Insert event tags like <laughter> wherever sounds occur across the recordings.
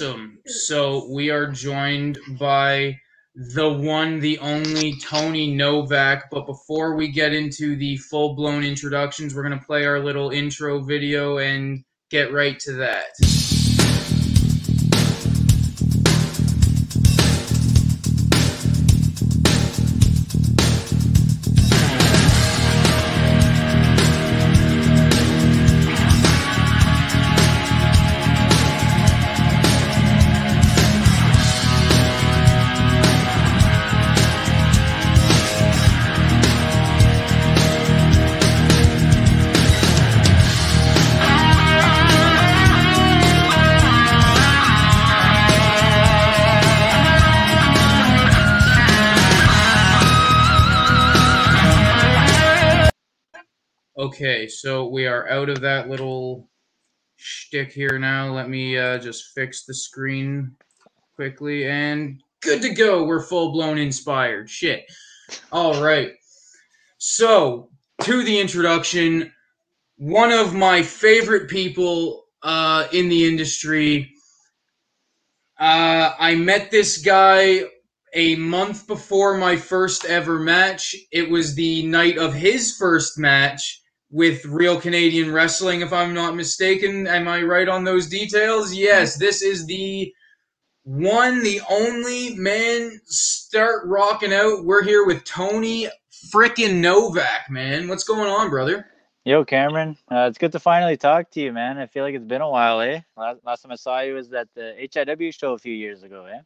Awesome. So we are joined by the one, the only Tony Novak. But before we get into the full blown introductions, we're going to play our little intro video and get right to that. Okay, so we are out of that little shtick here now. Let me uh, just fix the screen quickly and good to go. We're full blown inspired. Shit. All right. So, to the introduction, one of my favorite people uh, in the industry. Uh, I met this guy a month before my first ever match. It was the night of his first match with Real Canadian Wrestling, if I'm not mistaken. Am I right on those details? Yes, this is the one, the only man. Start rocking out. We're here with Tony frickin' Novak, man. What's going on, brother? Yo, Cameron. Uh, it's good to finally talk to you, man. I feel like it's been a while, eh? Last, last time I saw you was at the HIW show a few years ago, eh?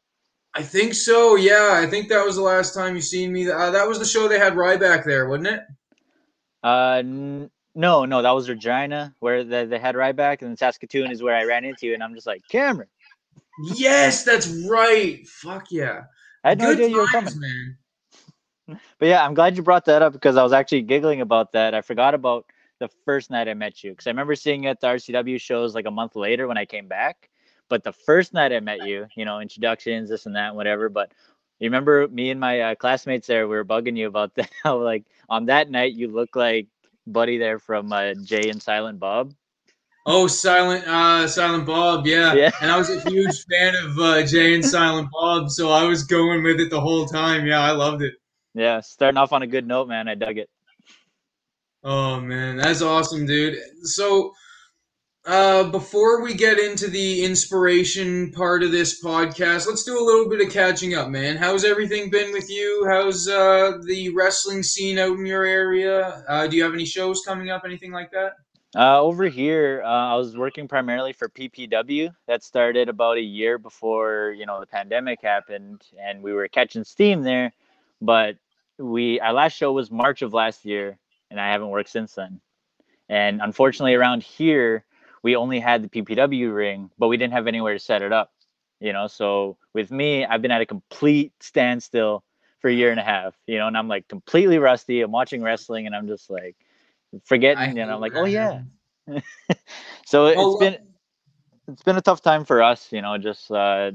I think so. Yeah, I think that was the last time you seen me. Uh, that was the show they had Ryback there, wasn't it? Uh, n- no, no, that was Regina, where the, they had back, and then Saskatoon is where I ran into you, and I'm just like, Cameron. Yes, that's right. Fuck yeah. I had no Good idea you were times, coming. man. <laughs> But yeah, I'm glad you brought that up because I was actually giggling about that. I forgot about the first night I met you because I remember seeing you at the RCW shows like a month later when I came back. But the first night I met you, you know, introductions, this and that, whatever. But you remember me and my uh, classmates there, we were bugging you about <laughs> that. How like on that night you look like Buddy there from uh, Jay and Silent Bob. Oh, Silent, uh, Silent Bob, yeah. Yeah. And I was a huge fan of uh, Jay and Silent Bob, so I was going with it the whole time. Yeah, I loved it. Yeah, starting off on a good note, man. I dug it. Oh man, that's awesome, dude. So, uh, before we get into the inspiration part of this podcast, let's do a little bit of catching up, man. How's everything been with you? How's uh, the wrestling scene out in your area? Uh, do you have any shows coming up, anything like that? Uh, over here, uh, I was working primarily for PPW. That started about a year before you know the pandemic happened, and we were catching steam there. But we our last show was March of last year, and I haven't worked since then. And unfortunately, around here, we only had the PPW ring, but we didn't have anywhere to set it up. You know, so with me, I've been at a complete standstill for a year and a half. You know, and I'm like completely rusty. I'm watching wrestling, and I'm just like forgetting, and I'm like, oh yeah. <laughs> so it's Oh, been it's been a tough time for us, you know, just uh,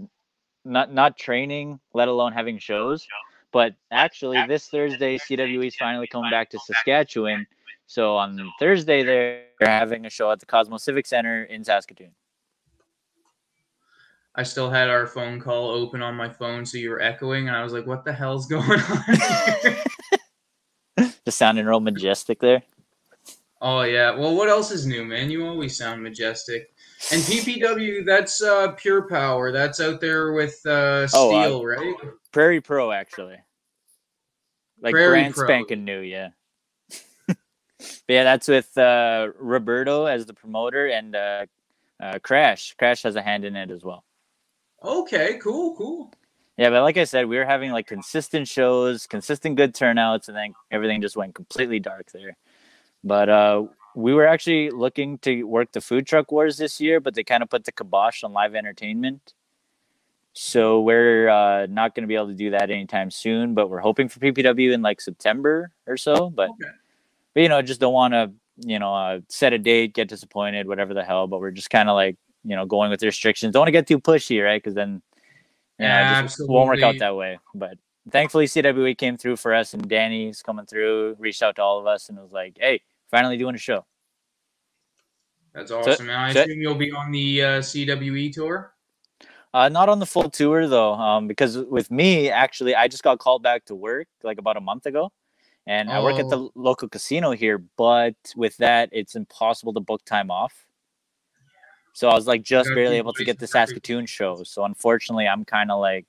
not not training, let alone having shows. But actually, this Thursday, CWE is finally coming back to Saskatchewan. So on Thursday, they're having a show at the Cosmos Civic Center in Saskatoon. I still had our phone call open on my phone, so you were echoing, and I was like, "What the hell's <laughs> going on?" here?" <laughs> Just sounding real majestic there. oh yeah. Well, what else is new, man? You always sound majestic. And PPW, that's uh, Pure Power. That's out there with uh, Oh, uh, Steel, right? Prairie Pro, actually. Like Prairie brand Pro. spanking new, yeah. But yeah, that's with uh, Roberto as the promoter and uh, uh, Crash. Crash has a hand in it as well. Okay, cool, cool. Yeah, but like I said, we were having like consistent shows, consistent good turnouts, and then everything just went completely dark there. But uh, we were actually looking to work the food truck wars this year, but they kind of put the kibosh on live entertainment. So we're uh, not going to be able to do that anytime soon, but we're hoping for PPW in like September or so. But, Okay. But you know, just don't want to, you know, uh, set a date, get disappointed, whatever the hell. But we're just kind of like, you know, going with the restrictions. Don't want to get too pushy, right? Because then, you know, it just won't work out that way. But thankfully, CWE came through for us, and Danny's coming through, reached out to all of us, and was like, "Hey, finally doing a show." That's awesome. man. I so- assume you'll be on the uh, CWE tour. Uh, not on the full tour though, um, because with me, actually, I just got called back to work like about a month ago, and I work at the Oh. local casino here. But with that, it's impossible to book time off. So I was like just barely able to get the Saskatoon show. So unfortunately, I'm kind of like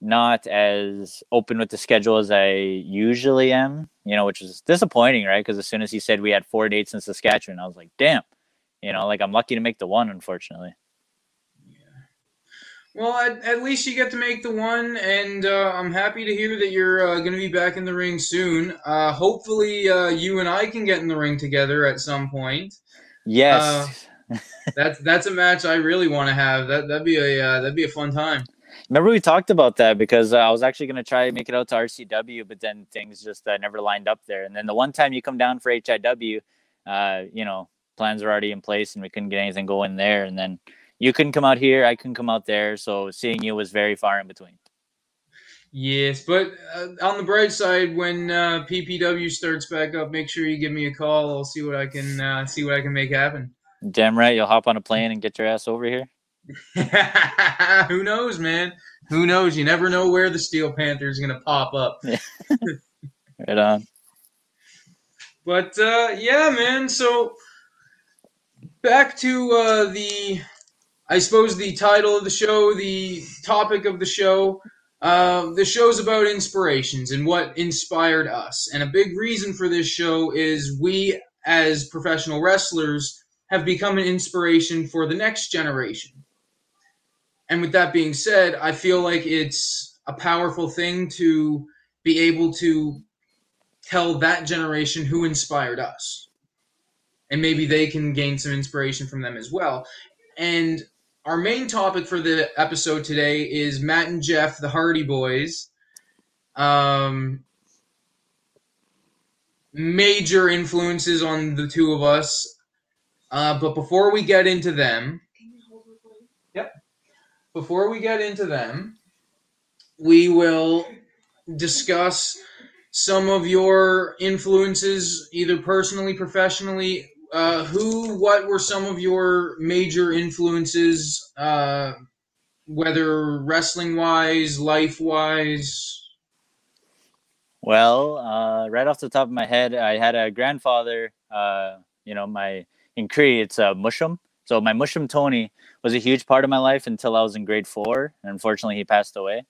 not as open with the schedule as I usually am. You know, which is disappointing, right? Because as soon as he said we had four dates in Saskatchewan, I was like, damn. You know, like I'm lucky to make the one, unfortunately. Well, at, at least you get to make the one, and uh, I'm happy to hear that you're uh, going to be back in the ring soon. Uh, hopefully, uh, you and I can get in the ring together at some point. Yes. That's that's a match I really want to have. That that'd be a uh, that'd be a fun time. Remember we talked about that because uh, I was actually going to try to make it out to RCW, but then things just uh, never lined up there. And then the one time you come down for HIW, uh, you know, plans were already in place and we couldn't get anything going there. And then you couldn't come out here, I couldn't come out there. So seeing you was very far in between. Yes, but uh, on the bright side, when uh, PPW starts back up, make sure you give me a call. I'll see what I can uh, see what I can make happen. Damn right, you'll hop on a plane and get your ass over here. <laughs> Who knows, man? Who knows? You never know where the Steel Panther is going to pop up. <laughs> Right on. But uh, yeah, man. So back to uh, the, I suppose the title of the show, the topic of the show. Uh, the show's about inspirations and what inspired us. And a big reason for this show is we, as professional wrestlers, have become an inspiration for the next generation. And with that being said, I feel like it's a powerful thing to be able to tell that generation who inspired us. And maybe they can gain some inspiration from them as well. And our main topic for the episode today is Matt and Jeff, the Hardy Boyz. Um, major influences on the two of us. Uh, but before we get into them, yep. Before we get into them, we will discuss some of your influences, either personally, professionally. Uh, who, what were some of your major influences, uh, whether wrestling wise, life wise? Well, uh, right off the top of my head, I had a grandfather. Uh, you know, my in Cree, it's uh, Mushum. So my Mushum Tony was a huge part of my life until I was in grade four, and unfortunately, he passed away.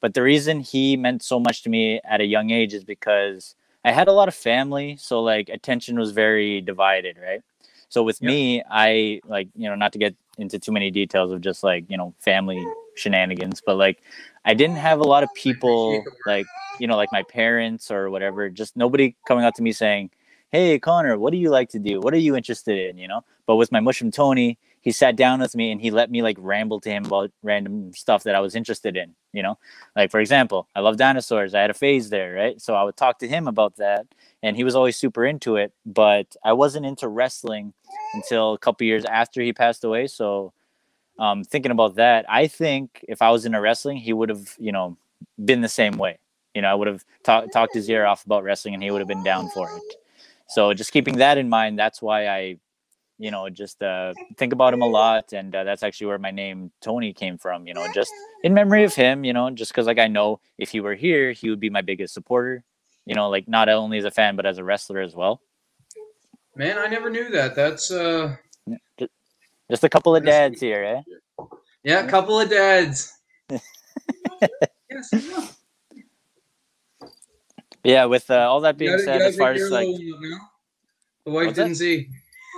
But the reason he meant so much to me at a young age is because I had a lot of family, so like attention was very divided, right? So with Yep. me, I like you know not to get into too many details of just like you know family shenanigans, but like I didn't have a lot of people like you know like my parents or whatever, just nobody coming up to me saying, "Hey Connor, what do you like to do? What are you interested in?" You know. But with my Mushum Tony, he sat down with me and he let me like ramble to him about random stuff that I was interested in. You know, like for example, I love dinosaurs. I had a phase there, right? So I would talk to him about that, and he was always super into it. But I wasn't into wrestling until a couple years after he passed away. So, um, thinking about that, I think if I was into wrestling, he would have, you know, been the same way. You know, I would have ta- talked his ear off about wrestling, and he would have been down for it. So, just keeping that in mind, that's why I, you know, just uh, think about him a lot, and uh, that's actually where my name Tony came from. You know, just in memory of him. You know, just because like I know if he were here, he would be my biggest supporter. You know, like not only as a fan but as a wrestler as well. Man, I never knew that. That's uh, Just a couple of dads here, eh? yeah, a couple of dads. <laughs> yes, yeah. Yeah. With uh, all that being gotta- said, as far as like, little one up the wife What's didn't see.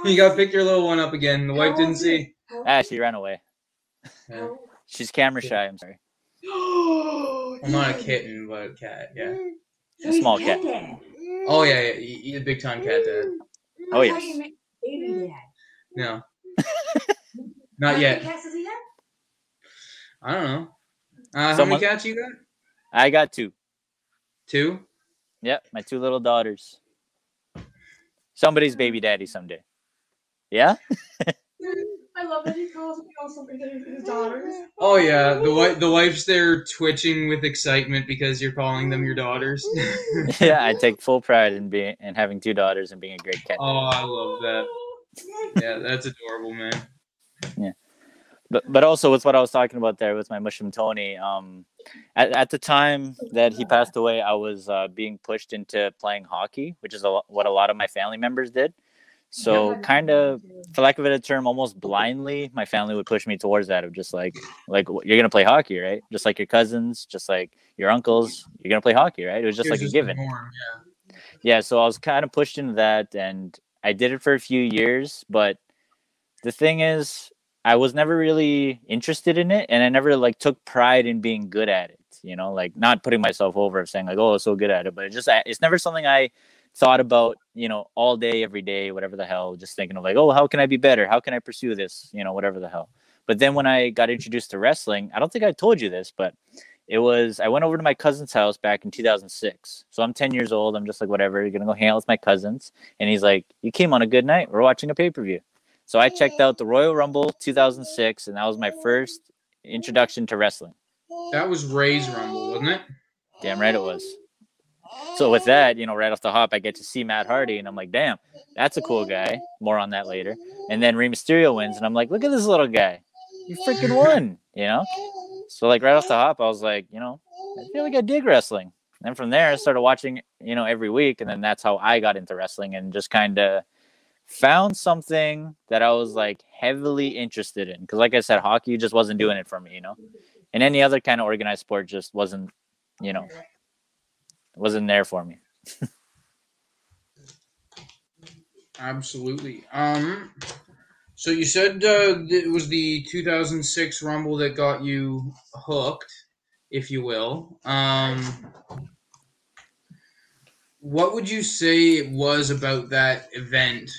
You gotta pick your little one up again. The wife didn't see. ah, she ran away. Yeah. She's camera shy. I'm sorry. <gasps> I'm not a kitten, but a cat. Yeah. A small cat. Oh yeah, yeah. You, you a big time cat dad. Oh, yes. No, dad. not How yet. many cats does he have? I don't know. Uh, how many cats you got? I got two. Two. Yep, my two little daughters. Somebody's baby daddy someday. Yeah. I love that he calls me also because his daughters. Oh yeah, the wife the wife's there twitching with excitement because you're calling them your daughters. <laughs> yeah, I take full pride in being and having two daughters and being a great cat. oh, I love that. Yeah, that's adorable, man. Yeah. But but also with what I was talking about there with my Mushum Tony, um, at, at the time that he passed away, I was uh, being pushed into playing hockey, which is a, lo- what a lot of my family members did. So kind of, for lack of a better term, almost blindly, my family would push me towards that of just like, like you're gonna play hockey, right? Just like your cousins, just like your uncles, you're gonna play hockey, right? It was just It was like a given. norm, yeah. Yeah, so I was kind of pushed into that, and I did it for a few years. But the thing is, I was never really interested in it, and I never like took pride in being good at it. You know, like not putting myself over of saying like, "Oh, I'm so good at it," but it just it's never something I thought about. You know, all day, every day, whatever the hell. Just thinking of like, "Oh, how can I be better? How can I pursue this?" You know, whatever the hell. But then when I got introduced to wrestling, I don't think I told you this, but it was I went over to my cousin's house back in 2006. So I'm 10 years old. I'm just like whatever, you're gonna go hang out with my cousins. And he's like, "You came on a good night. We're watching a pay per view." So I checked out the Royal Rumble 2006, and that was my first introduction to wrestling. That was Rey's Rumble, wasn't it? Damn right it was. So with that, you know, right off the hop, I get to see Matt Hardy, and I'm like, "Damn, that's a cool guy." More on that later. And then Rey Mysterio wins, and I'm like, "Look at this little guy. You freaking won!" You know. So like right off the hop, I was like, you know, I feel like I dig wrestling. And then from there, I started watching, you know, every week, and then that's how I got into wrestling and just kind of found something that I was like heavily interested in. Because like I said, hockey just wasn't doing it for me, you know, and any other kind of organized sport just wasn't, you know, wasn't there for me. Absolutely. Um, so you said uh, it was the 2006 Rumble that got you hooked, if you will. Um, what would you say it was about that event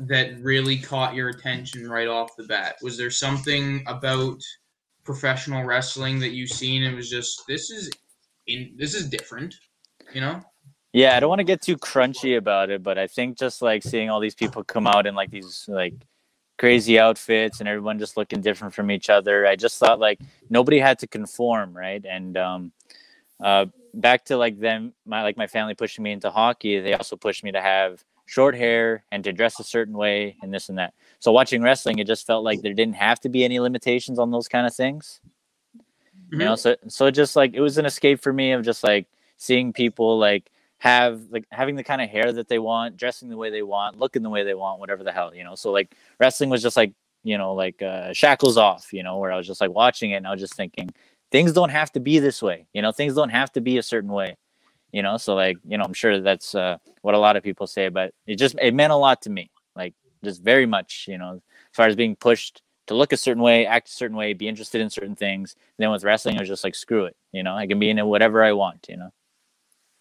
that really caught your attention right off the bat? Was there something about professional wrestling that you seen and was just this is in this is different, you know? Yeah, I don't want to get too crunchy about it, but I think just like seeing all these people come out in like these like crazy outfits and everyone just looking different from each other, I just thought like nobody had to conform, right? And um, uh, back to like them, my like my family pushing me into hockey. They also pushed me to have short hair and to dress a certain way and this and that. So watching wrestling, it just felt like there didn't have to be any limitations on those kind of things. You know, so so it just like it was an escape for me of just like seeing people like have like having the kind of hair that they want, dressing the way they want, looking the way they want, whatever the hell, you know. So like wrestling was just like, you know, like uh shackles off, you know, where I was just like watching it and I was just thinking, things don't have to be this way, you know, things don't have to be a certain way. You know, so like, you know, I'm sure that's uh what a lot of people say, but it just it meant a lot to me. Like just very much, you know, as far as being pushed to look a certain way, act a certain way, be interested in certain things. And then with wrestling, I was just like screw it, you know, I can be in whatever I want, you know.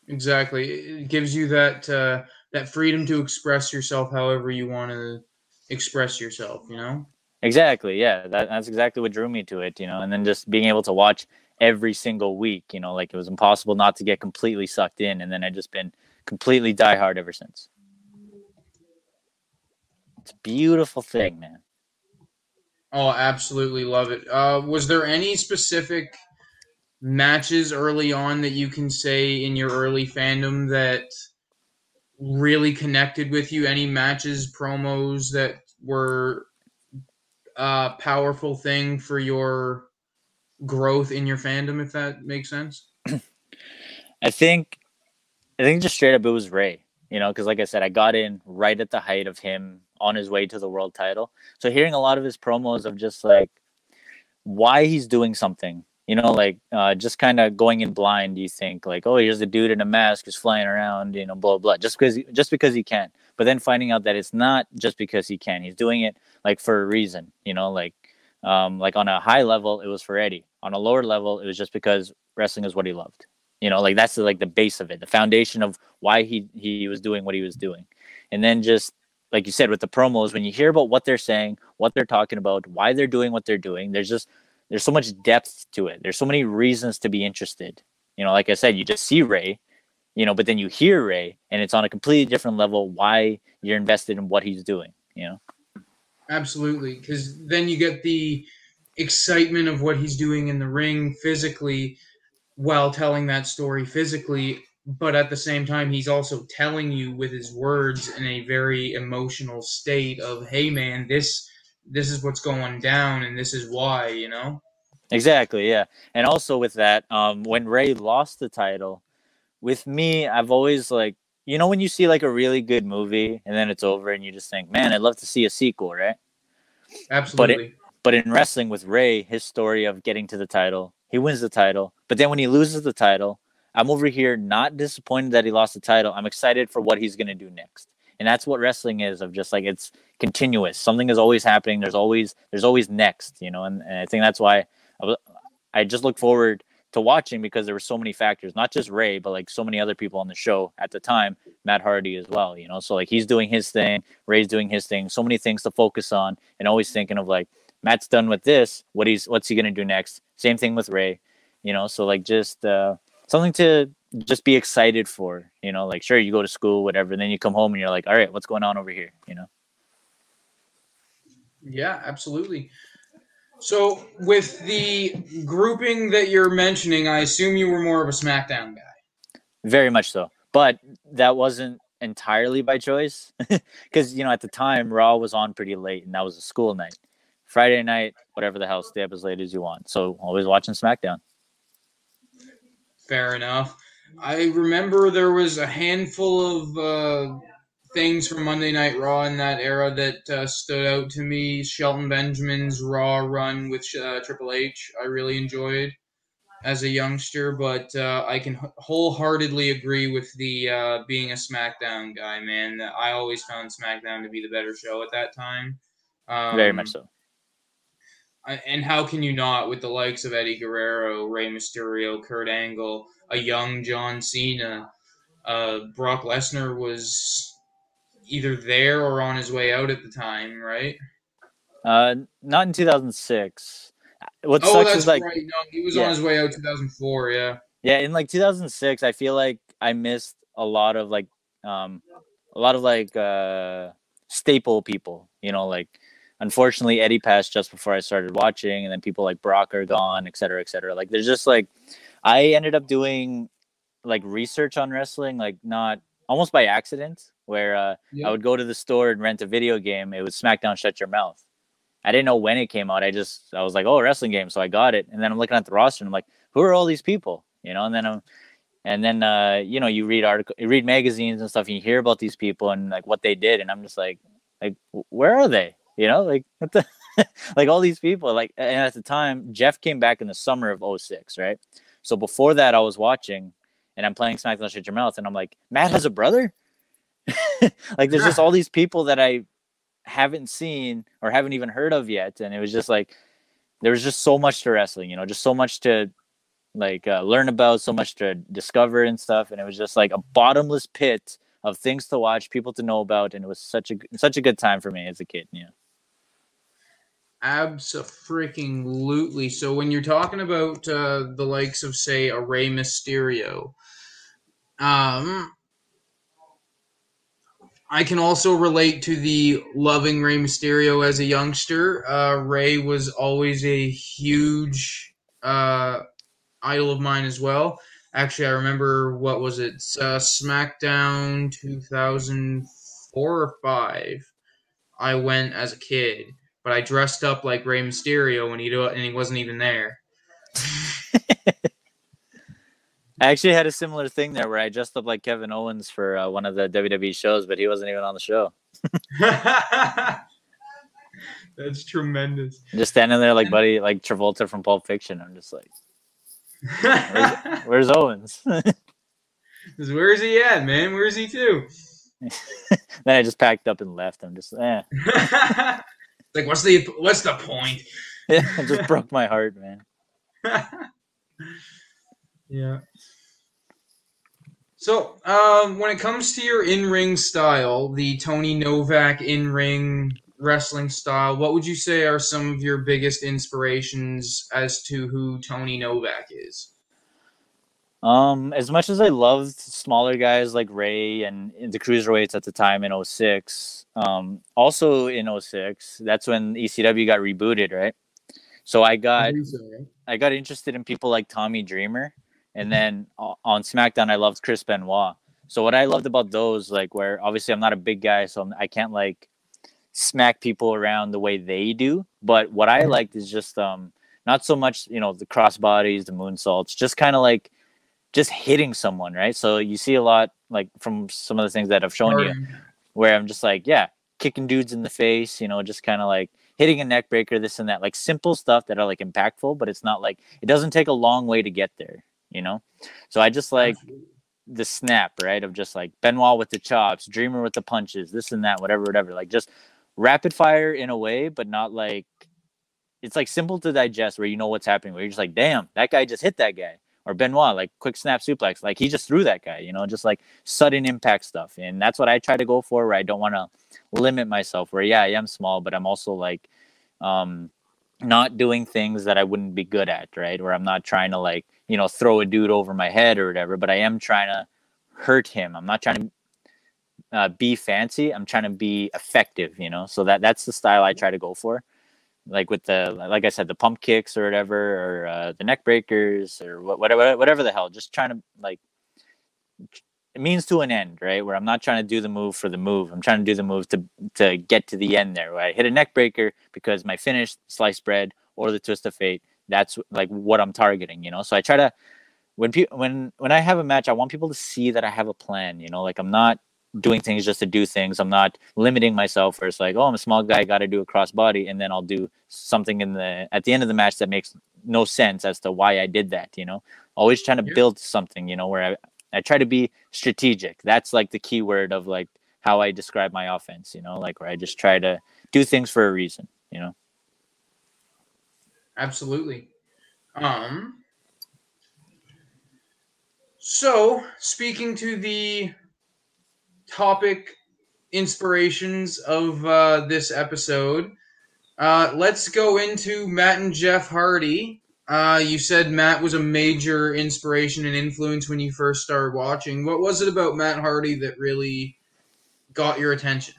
Exactly. It gives you that uh, that freedom to express yourself however you want to express yourself. You know. Exactly. Yeah, that, that's exactly what drew me to it, you know. And then just being able to watch every single week, you know, like it was impossible not to get completely sucked in. And then I just been completely diehard ever since. It's a beautiful thing, man. Oh, absolutely love it. Uh, was there any specific matches early on that you can say in your early fandom that really connected with you? Any matches, promos that were a powerful thing for your growth in your fandom, if that makes sense? <clears throat> I think, I think just straight up it was Rey, you know, because like I said, I got in right at the height of him on his way to the world title. So hearing a lot of his promos of just like why he's doing something, you know, like uh, just kind of going in blind. You think like, oh, here's a dude in a mask who's flying around, you know, blah blah, just because just because he can. But then finding out that it's not just because he can. He's doing it like for a reason, you know, like um, like on a high level it was for Eddie. On a lower level, it was just because wrestling is what he loved. You know, like that's the, like the base of it, the foundation of why he he was doing what he was doing, and then just like you said with the promos, when you hear about what they're saying, what they're talking about, why they're doing what they're doing, there's just there's so much depth to it. There's so many reasons to be interested. You know, like I said, you just see Rey, you know, but then you hear Rey, and it's on a completely different level. Why you're invested in what he's doing, you know? Absolutely, because then you get the excitement of what he's doing in the ring physically while telling that story physically but at the same time he's also telling you with his words in a very emotional state of hey man this this is what's going down and this is why, you know? Exactly, yeah. And also with that, um, when Rey lost the title, with me, I've always like, you know, when you see like a really good movie and then it's over and you just think, man, I'd love to see a sequel, right? Absolutely. But in wrestling with Rey, his story of getting to the title, he wins the title, but then when he loses the title, I'm over here not disappointed that he lost the title. I'm excited for what he's going to do next. And that's what wrestling is of just like it's continuous. Something is always happening. There's always there's always next, you know. And, and I think that's why I, I just look forward to watching because there were so many factors, not just Rey, but like so many other people on the show at the time, Matt Hardy as well, you know. So like he's doing his thing, Rey's doing his thing, so many things to focus on, and always thinking of like Matt's done with this, what he's what's he gonna do next? Same thing with Rey, you know. So like just uh, something to just be excited for, you know. Like sure, you go to school, whatever, then you come home and you're like, all right, what's going on over here, you know. Yeah, absolutely. So, with the grouping that you're mentioning, I assume you were more of a SmackDown guy. Very much so. But that wasn't entirely by choice <laughs> because, you know, at the time, Raw was on pretty late and that was a school night. Friday night, whatever the hell, stay up as late as you want. So, always watching SmackDown. Fair enough. I remember there was a handful of uh, things from Monday Night Raw in that era that uh, stood out to me. Shelton Benjamin's Raw run with uh, Triple H, I really enjoyed as a youngster, but uh, I can wholeheartedly agree with the uh, being a SmackDown guy, man. I always found SmackDown to be the better show at that time. Um, Very much so. And how can you not with the likes of Eddie Guerrero, Rey Mysterio, Kurt Angle, a young John Cena? Uh, Brock Lesnar was either there or on his way out at the time, right? Uh, not in 2006. What oh, sucks is like, right. No, he was yeah. on his way out 2004. Yeah. Yeah, in like 2006, I feel like I missed a lot of like, um, a lot of like uh staple people. You know, like unfortunately Eddie passed just before I started watching, and then people like Brock are gone, et cetera, et cetera. Like, there's just like, I ended up doing like research on wrestling, like not almost by accident where uh, I would go to the store and rent a video game. It was SmackDown Shut Your Mouth. I didn't know when it came out. I just I was like, oh, wrestling game, so I got it. And then I'm looking at the roster and I'm like, who are all these people? You know, and then I'm and then uh, you know, you read article you read magazines and stuff and you hear about these people and like what they did and I'm just like like where are they? You know, like what the <laughs> like all these people like and at the time Jeff came back in the summer of 06, right? So before that I was watching and I'm playing SmackDown Shut Your Mouth and I'm like, Matt has a brother? <laughs> like there's just all these people that I haven't seen or haven't even heard of yet, and it was just like there was just so much to wrestling, you know, just so much to like uh, learn about, so much to discover and stuff, and it was just like a bottomless pit of things to watch, people to know about, and it was such a such a good time for me as a kid. Yeah. Absolutely. So when you're talking about uh, the likes of, say, a Rey Mysterio, um, I can also relate to the loving Rey Mysterio as a youngster. Uh, Rey was always a huge uh, idol of mine as well. Actually, I remember what was it? Uh, SmackDown 2004 or five. I went as a kid, but I dressed up like Rey Mysterio and he do, and he wasn't even there. <laughs> I actually had a similar thing there where I dressed up like Kevin Owens for uh, one of the WWE shows, but he wasn't even on the show. <laughs> That's tremendous. Just standing there like buddy, like Travolta from Pulp Fiction. I'm just like, where's, <laughs> where's Owens? Where's he at, man? Where's he too? then I just packed up and left. I'm just, eh. Like, what's the what's the point? <laughs> it just broke my heart, man. <laughs> Yeah. So, um, when it comes to your in-ring style, the Tony Novak in-ring wrestling style, what would you say are some of your biggest inspirations as to who Tony Novak is? Um, as much as I loved smaller guys like Rey and the cruiserweights at the time in 06, um, also in 06, that's when ECW got rebooted, right? So I got I. I got interested in people like Tommy Dreamer and then on SmackDown, I loved Chris Benoit. So what I loved about those, like, where obviously I'm not a big guy, so I'm, I can not like smack people around the way they do. But what I liked is just um not so much you know the crossbodies, the moonsaults, just kind of like just hitting someone, right? So you see a lot like from some of the things that I've shown you, where I'm just like, yeah, kicking dudes in the face, you know, just kind of like hitting a neck breaker, this and that, like simple stuff that are like impactful, but it's not like it doesn't take a long way to get there, you know. So I just like the snap, right? Of just like Benoit with the chops, Dreamer with the punches, this and that, whatever, whatever. Like just rapid fire in a way, but not like it's like simple to digest where you know what's happening, where you're just like, damn, that guy just hit that guy. Or Benoit, like quick snap suplex, like he just threw that guy, you know, just like sudden impact stuff. And that's what I try to go for, where I don't want to limit myself, where yeah, I am small, but I'm also like um not doing things that I wouldn't be good at, right? Where I'm not trying to like, you know, throw a dude over my head or whatever, but I am trying to hurt him. I'm not trying to uh, be fancy. I'm trying to be effective, you know. So that that's the style I try to go for. Like with the like I said, the pump kicks or whatever, or uh, the neck breakers or whatever, whatever the hell. Just trying to like it means to an end, right? Where I'm not trying to do the move for the move. I'm trying to do the move to to get to the end there. Where I hit a neck breaker because my finish, sliced bread, or the twist of fate. That's like what I'm targeting, you know. So I try to when people when when I have a match, I want people to see that I have a plan. You know, like I'm not doing things just to do things. I'm not limiting myself where it's like, oh, I'm a small guy, I got to do a crossbody, and then I'll do something in the at the end of the match that makes no sense as to why I did that. You know, always trying to build something. You know, where I I try to be strategic. That's like the key word of like how I describe my offense. You know, like where I just try to do things for a reason. You know. Absolutely. Um. So, speaking to the topic inspirations of uh, this episode, uh, let's go into Matt and Jeff Hardy. Uh, you said Matt was a major inspiration and influence when you first started watching. What was it about Matt Hardy that really got your attention?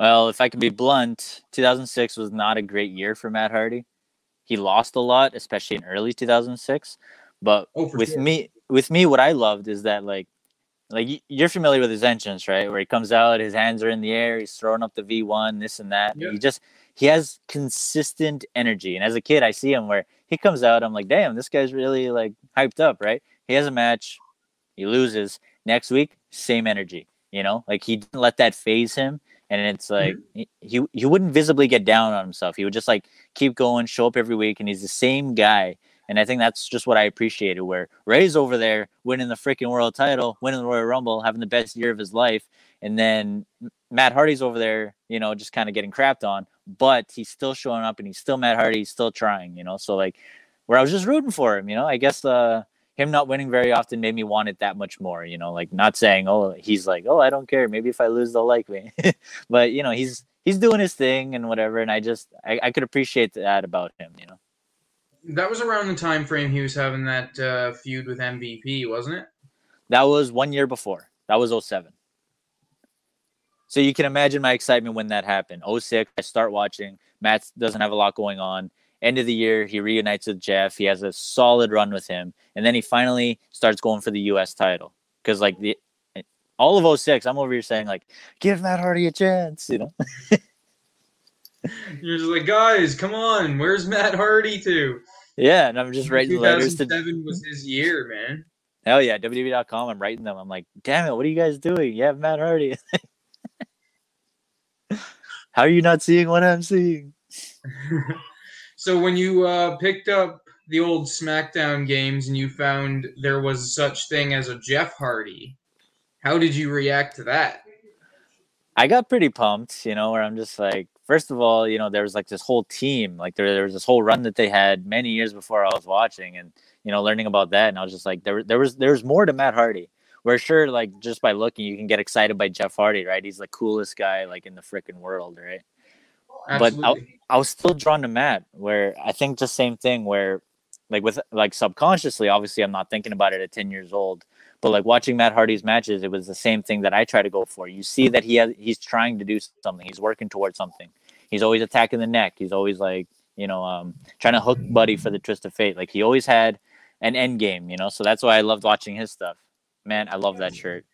Well, if I can be blunt, 2006 was not a great year for Matt Hardy. He lost a lot, especially in early 2006. But Oh, with sure. me, with me, what I loved is that like, like you're familiar with his entrance, right? Where he comes out, his hands are in the air, he's throwing up the V1, this and that. Yeah. He just he has consistent energy. And as a kid, I see him where he comes out, I'm like, damn, this guy's really like hyped up, right? He has a match, he loses. Next week, same energy. You know, like he didn't let that phase him. And it's mm-hmm. like he, he he wouldn't visibly get down on himself. He would just like keep going, show up every week, and he's the same guy. And I think that's just what I appreciated. Where Rey's over there winning the freaking world title, winning the Royal Rumble, having the best year of his life, and then Matt Hardy's over there, you know, just kind of getting crapped on, but he's still showing up and he's still Matt Hardy, he's still trying, you know. So like, where I was just rooting for him, you know. I guess uh, him not winning very often made me want it that much more, you know. Like not saying, oh, he's like, oh, I don't care, maybe if I lose, they'll like me, <laughs> but you know, he's he's doing his thing and whatever, and I just I, I could appreciate that about him, you know. That was around the time frame he was having that uh, feud with MVP, wasn't it? That was one year before. That was 07. So you can imagine my excitement when that happened. 06, I start watching. Matt doesn't have a lot going on. End of the year, he reunites with Jeff. He has a solid run with him. And then he finally starts going for the US title. Because like the all of 06, I'm over here saying, like, give Matt Hardy a chance, you know? <laughs> You're just like, guys, come on, where's Matt Hardy to? Yeah, and I'm just writing letters to 2007 was his year, man. hell yeah, WWE.com. I'm writing them. I'm like, damn it, what are you guys doing? You have Matt Hardy. <laughs> How are you not seeing what I'm seeing? <laughs> so when you uh, picked up the old SmackDown games and you found there was such thing as a Jeff Hardy, how did you react to that? I got pretty pumped, you know, where I'm just like, first of all, you know, there was like this whole team, like there, there was this whole run that they had many years before I was watching and, you know, learning about that. And I was just like, there, there was, there was more to Matt Hardy. Where sure, like just by looking, you can get excited by Jeff Hardy, right? He's the coolest guy like in the freaking world, right? But I'll- I was still drawn to Matt, where I think the same thing, where like with like subconsciously, obviously, I'm not thinking about it at 10 years old, but like watching Matt Hardy's matches, it was the same thing that I try to go for. You see that he has he's trying to do something, he's working towards something. He's always attacking the neck. He's always like you know um trying to hook Buddy for the twist of fate. Like he always had an end game, you know. So that's why I loved watching his stuff. Man, I love that shirt.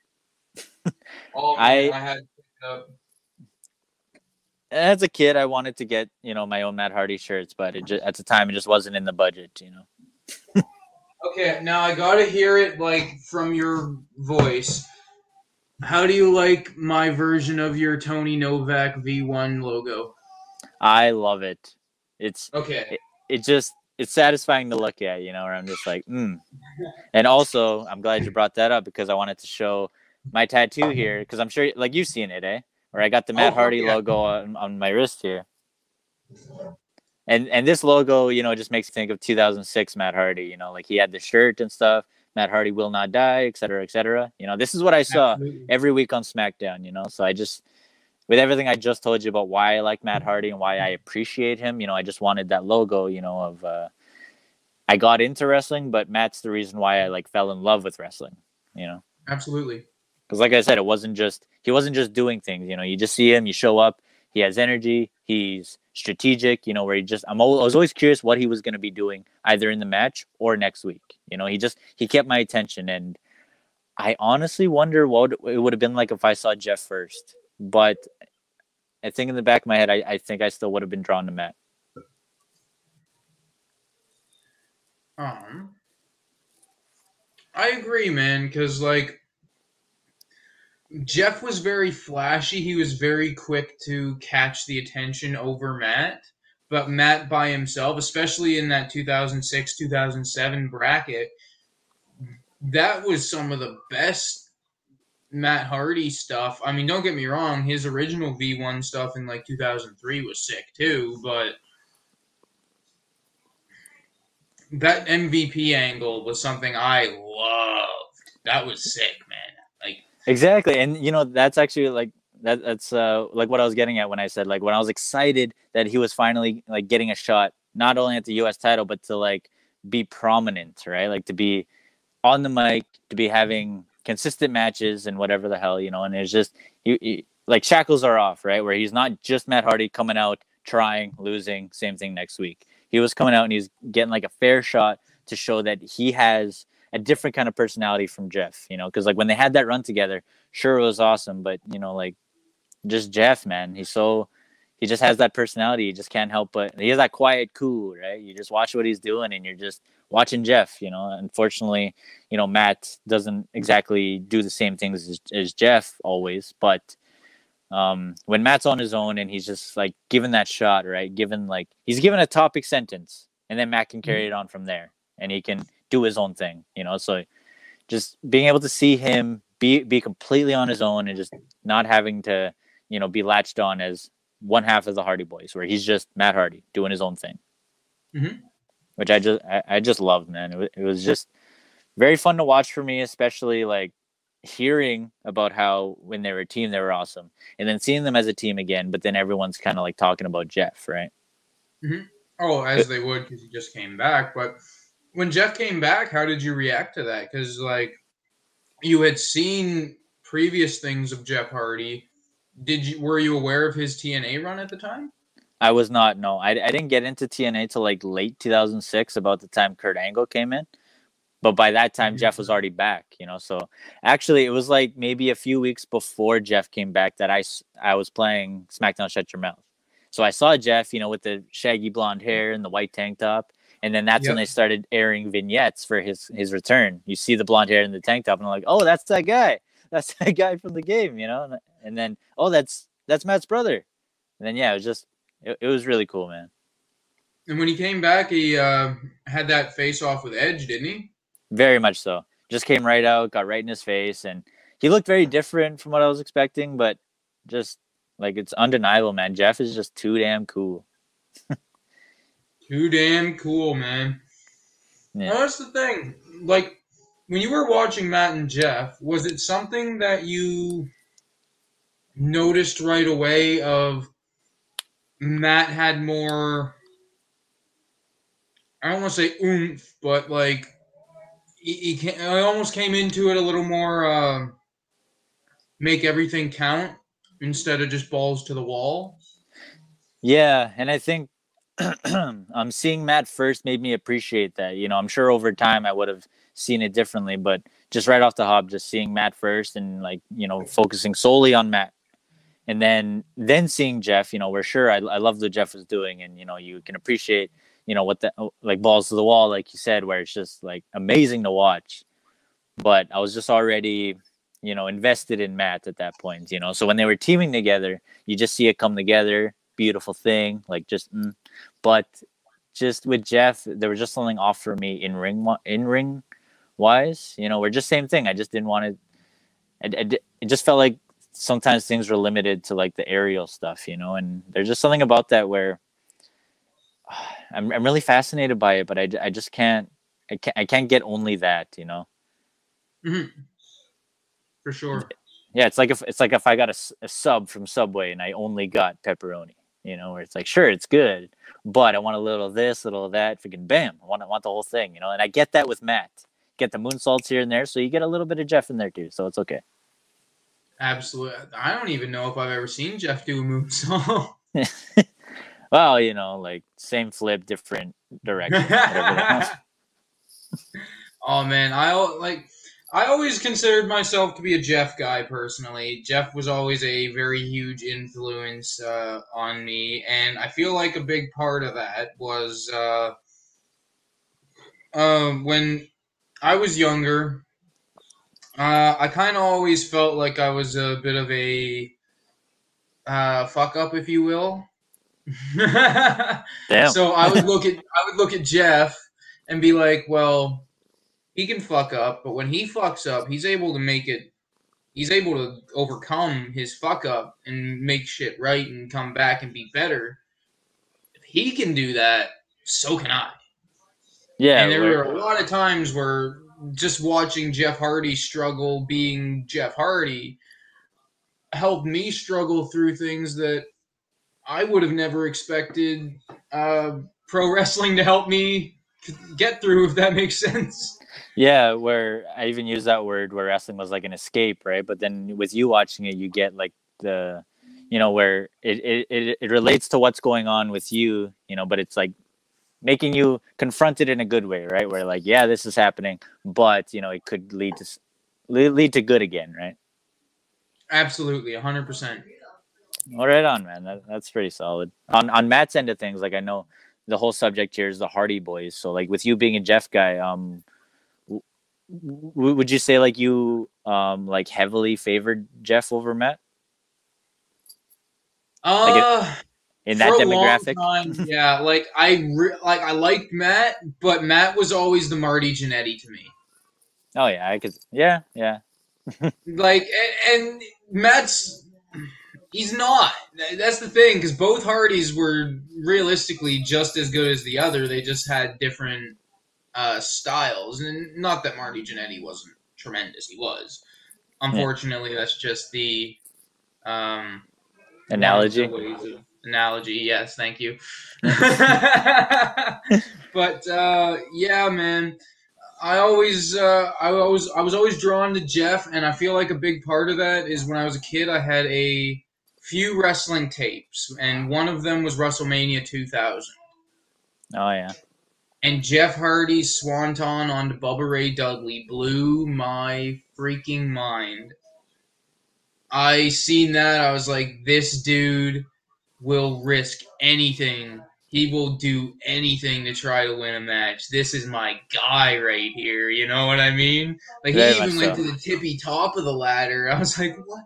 <laughs> Oh, I- man, I had pick it up. as a kid, I wanted to get you know my own Matt Hardy shirts, but it just, at the time it just wasn't in the budget. You know. <laughs> Okay, now I gotta hear it like from your voice. How do you like my version of your Tony Novak V1 logo? I love it. It's Okay. it just it's satisfying to look at, you know, where I'm just like, mm. <laughs> And also, I'm glad you brought that up because I wanted to show my tattoo here because I'm sure like you've seen it, eh? Where I got the Matt Oh, Hardy yeah. logo on, on my wrist here. And and this logo, you know, just makes you think of 2006 Matt Hardy, you know, like he had the shirt and stuff. Matt Hardy will not die, et cetera, et cetera. You know, this is what I saw Absolutely. every week on SmackDown, you know. So I just with everything I just told you about why I like Matt Hardy and why I appreciate him, you know, I just wanted that logo, you know, of uh I got into wrestling, but Matt's the reason why I like fell in love with wrestling, you know. Absolutely. Cuz like I said, it wasn't just he wasn't just doing things, you know. You just see him, you show up, he has energy, he's strategic, you know, where he just I'm al- I was always curious what he was going to be doing either in the match or next week. You know, he just he kept my attention and I honestly wonder what it would have been like if I saw Jeff first. But I think in the back of my head, I, I think I still would have been drawn to Matt. Um, I agree, man, because like Jeff was very flashy. He was very quick to catch the attention over Matt. But Matt by himself, especially in that 2006 2007 bracket, that was some of the best Matt Hardy stuff. I mean, don't get me wrong, his original V1 stuff in like 2003 was sick too, but that MVP angle was something I loved. That was sick, man. Exactly, and you know that's actually like that. That's uh like what I was getting at when I said like when I was excited that he was finally like getting a shot, not only at the U.S. title but to like be prominent, right? Like to be on the mic, to be having consistent matches and whatever the hell, you know. And it's just you like shackles are off, right? Where he's not just Matt Hardy coming out trying, losing, same thing next week. He was coming out and he's getting like a fair shot to show that he has a different kind of personality from Jeff, you know, because like when they had that run together, sure it was awesome, but you know, like just Jeff, man, he's so he just has that personality. You just can't help but he has that quiet cool, right? You just watch what he's doing and you're just watching Jeff, you know. Unfortunately, you know, Matt doesn't exactly do the same things as, as Jeff always, but um when Matt's on his own and he's just like given that shot, right? Given like he's given a topic sentence and then Matt can carry it on from there and he can do his own thing, you know. So just being able to see him be be completely on his own and just not having to, you know, be latched on as one half of the Hardy Boyz, where he's just Matt Hardy doing his own thing, Mhm. which I just I, I just loved, man. It, wa- it was just very fun to watch for me, especially like hearing about how when they were a team they were awesome, and then seeing them as a team again. But then everyone's kind of like talking about Jeff, right? oh, as they would because he just came back. But when Jeff came back, how did you react to that? Because like you had seen previous things of Jeff Hardy. Did you were you aware of his TNA run at the time? I was not. No, I, I didn't get into TNA till like late 2006, about the time Kurt Angle came in. But by that time, Jeff was mm-hmm. already back. You know, so actually, it was like maybe a few weeks before Jeff came back that I I was playing SmackDown Shut Your Mouth. So I saw Jeff, you know, with the shaggy blonde mm-hmm. hair and the white tank top, and then that's when they started airing vignettes for his his return. You see the blonde hair and the tank top, and I'm like, oh, that's that guy. <laughs> That's that guy from the game, you know. And- And then, oh, that's that's Matt's brother. And then yeah, it was just it, it was really cool, man. And when he came back, he uh, had that face off with Edge, didn't he? Very much so. Just came right out, got right in his face, and he looked very different from what I was expecting, but just like it's undeniable, man. Jeff is just too damn cool. <laughs> Too damn cool, man. Yeah. Well, that's the thing. Like, when you were watching Matt and Jeff, was it something that you noticed right away of Matt had more I don't want to say oomph, but like he, he can, I almost came into it a little more uh, make everything count instead of just balls to the wall. Yeah, and I think <clears throat> um, seeing Matt first made me appreciate that. You know, I'm sure over time I would have seen it differently, but just right off the hop, just seeing Matt first and like you know focusing solely on Matt, and then then seeing Jeff, you know, we're sure I, I love what Jeff was doing, and you know, you can appreciate, you know, what the like balls to the wall, like you said, where it's just like amazing to watch. But I was just already, you know, invested in Matt at that point, you know. So when they were teaming together, you just see it come together, beautiful thing, like just. Mm. But just with Jeff, there was just something off for me in ring in ring wise. You know, we're just same thing. I just didn't want to. It, it just felt like sometimes things were limited to like the aerial stuff, you know, and there's just something about that where <sighs> I'm, I'm really fascinated by it, but I, I just can't, I can't, I can't get only that, you know? Mm-hmm. For sure. Yeah. It's like if, it's like if I got a, a sub from Subway and I only got pepperoni, you know, where it's like, sure, it's good, but I want a little of this, a little of that, freaking bam. I want, I want the whole thing, you know, and I get that with Matt. Get the moonsaults here and there, so you get a little bit of Jeff in there too, so it's okay. Absolutely. I don't even know if I've ever seen Jeff do a moonsault. <laughs> <laughs> well, you know, like same flip, different direction. <laughs> oh man, I like. I always considered myself to be a Jeff guy personally. Jeff was always a very huge influence uh, on me, and I feel like a big part of that was uh, uh, when I was younger. Uh, I kind of always felt like I was a bit of a uh, fuck up, if you will. <laughs> Damn. so I would look at I would look at Jeff and be like, well, he can fuck up, but when he fucks up, he's able to make it. He's able to overcome his fuck up and make shit right and come back and be better. If he can do that, so can I. Yeah, and there were a lot of times where just watching Jeff Hardy struggle being Jeff Hardy helped me struggle through things that I would have never expected uh, pro wrestling to help me get through, if that makes <laughs> sense. Yeah, where I even use that word where wrestling was like an escape, right? But then with you watching it, you get like the, you know, where it, it, it, it relates to what's going on with you, you know, but it's like making you confronted in a good way, right? Where like, yeah, this is happening, but you know, it could lead to lead to good again, right? Absolutely, hundred percent. All right, on man. That, that's pretty solid. On on Matt's end of things, like I know the whole subject here is the Hardy Boyz. So like with you being a Jeff guy, um, would you say like you um like heavily favored Jeff over Matt? Uh, like in that demographic. Time, <laughs> yeah, like I re- like I liked Matt, but Matt was always the Marty Jannetty to me. Oh yeah, I could. Yeah, yeah. <laughs> like and, and Matt's he's not. That's the thing because both Hardys were realistically just as good as the other. They just had different uh, styles, and not that Marty Jannetty wasn't tremendous. He was. Unfortunately, yeah. that's just the um, analogy analogy. Yes, thank you. <laughs> <laughs> but uh, yeah, man, I always, uh, I always, I was always drawn to Jeff, and I feel like a big part of that is when I was a kid, I had a few wrestling tapes, and one of them was WrestleMania 2000. Oh yeah. And Jeff Hardy's swanton onto Bubba Ray Dudley blew my freaking mind. I seen that, I was like, this dude will risk anything. He will do anything to try to win a match. This is my guy right here. You know what I mean? Like Very he even went so. to the tippy top of the ladder. <laughs> I was like, what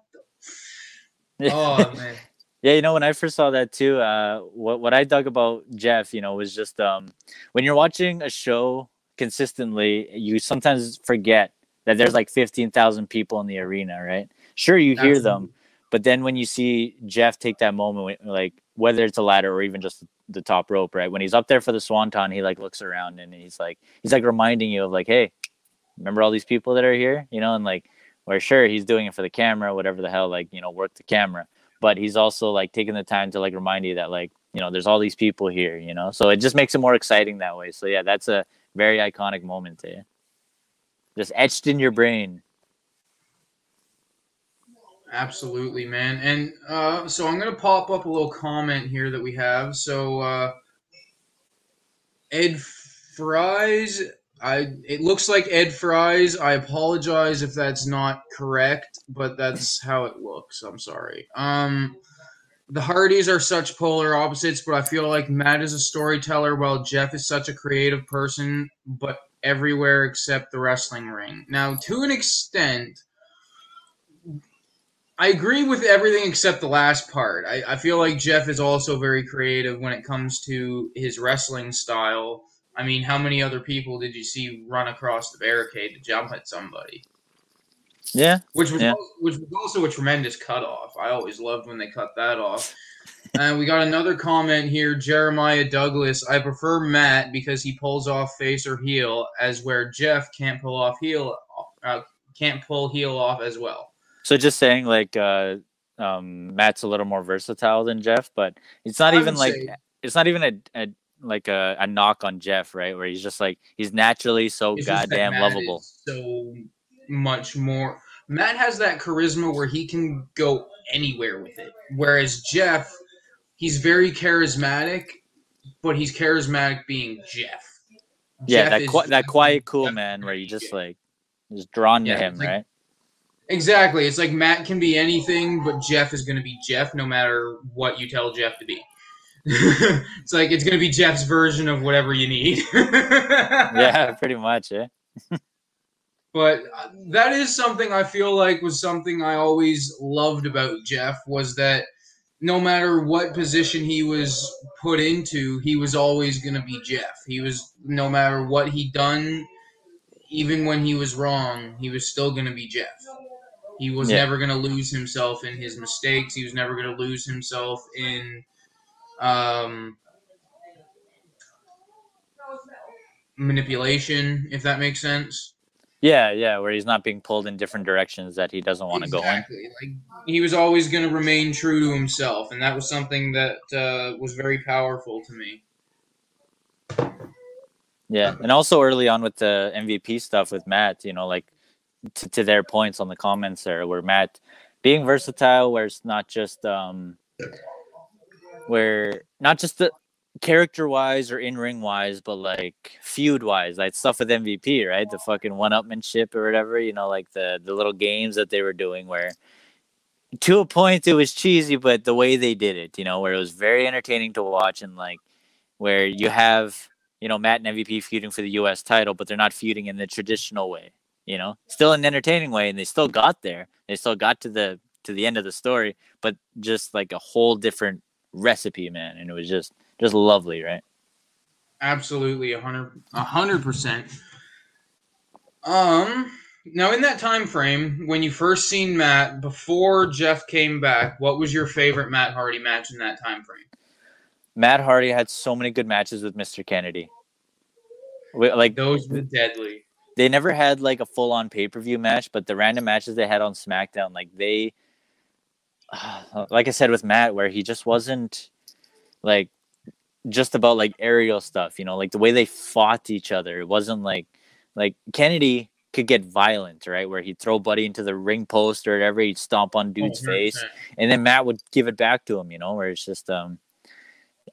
the? Oh man. Yeah, you know, when I first saw that too, uh, what what I dug about Jeff, you know, was just um, when you're watching a show consistently, you sometimes forget that there's like fifteen thousand people in the arena, right? Sure, you hear Absolutely. them, but then when you see Jeff take that moment, like whether it's a ladder or even just the top rope, right? When he's up there for the swanton, he like looks around and he's like, he's like reminding you of like, hey, remember all these people that are here, you know, and like, where sure he's doing it for the camera, whatever the hell, like you know, work the camera, but he's also like taking the time to like remind you that like you know, there's all these people here, you know, so it just makes it more exciting that way. So yeah, that's a very iconic moment there, just etched in your brain. Absolutely, man. And uh, so I'm to pop up a little comment here that we have. So uh, Ed Fries I it looks like Ed Fries. I apologize if that's not correct, but that's how it looks. I'm sorry. Um, the Hardys are such polar opposites, but I feel like Matt is a storyteller while Jeff is such a creative person, but everywhere except the wrestling ring. Now, to an extent, I agree with everything except the last part. I, I feel like Jeff is also very creative when it comes to his wrestling style. I mean, how many other people did you see run across the barricade to jump at somebody? Yeah. Which was Yeah. al- which was also a tremendous cutoff. I always loved when they cut that off. And we got another comment here, Jeremiah Douglas. I prefer Matt because he pulls off face or heel, as where Jeff can't pull off heel, uh, can't pull heel off as well. So just saying, like, uh, um, Matt's a little more versatile than Jeff, but it's not even like say- it's not even a, a like a, a knock on Jeff, right? Where he's just like he's naturally so It's goddamn lovable. So much more. Matt has that charisma where he can go anywhere with it, whereas Jeff, he's very charismatic, but he's charismatic being Jeff. Yeah, Jeff that that quiet, cool man, where you just like just drawn to him, like- right? Exactly. It's like Matt can be anything, but Jeff is going to be Jeff no matter what you tell Jeff to be. <laughs> it's like it's going to be Jeff's version of whatever you need. <laughs> yeah, pretty much. Yeah. But uh, that is something I feel like was something I always loved about Jeff was that no matter what position he was put into, he was always going to be Jeff. He was no matter what he done, even when he was wrong, he was still going to be Jeff. He was Yeah. never going to lose himself in his mistakes. He was never going to lose himself in um, manipulation, if that makes sense. Yeah, yeah, where he's not being pulled in different directions that he doesn't want to go in. Exactly. Like he was always going to remain true to himself, and that was something that uh, was very powerful to me. Yeah, and also early on with the MVP stuff with Matt, you know, like to, to their points on the comments there, where Matt being versatile, where it's not just um, where not just the character wise or in ring wise, but like feud wise, like stuff with MVP, right? The fucking one upmanship or whatever, you know, like the the little games that they were doing where to a point it was cheesy, but the way they did it, you know, where it was very entertaining to watch and like where you have you know Matt and MVP feuding for the U.S. title, but they're not feuding in the traditional way. You know, still an entertaining way, and they still got there. They still got to the to the end of the story, but just like a whole different recipe, man. And it was just just lovely, right? Absolutely, a hundred, a hundred percent. Um, now in that time frame, when you first seen Matt before Jeff came back, what was your favorite Matt Hardy match in that time frame? Matt Hardy had so many good matches with Mr. Kennedy. Like Those were deadly. they never had like a full on pay per view match, but the random matches they had on SmackDown, like they, <sighs> like I said with Matt, where he just wasn't like just about like aerial stuff, you know, like the way they fought each other. It wasn't like like Kennedy could get violent, right? Where he'd throw Buddy into the ring post or whatever, he'd stomp on dude's face, 100%. and then Matt would give it back to him, you know, where it's just um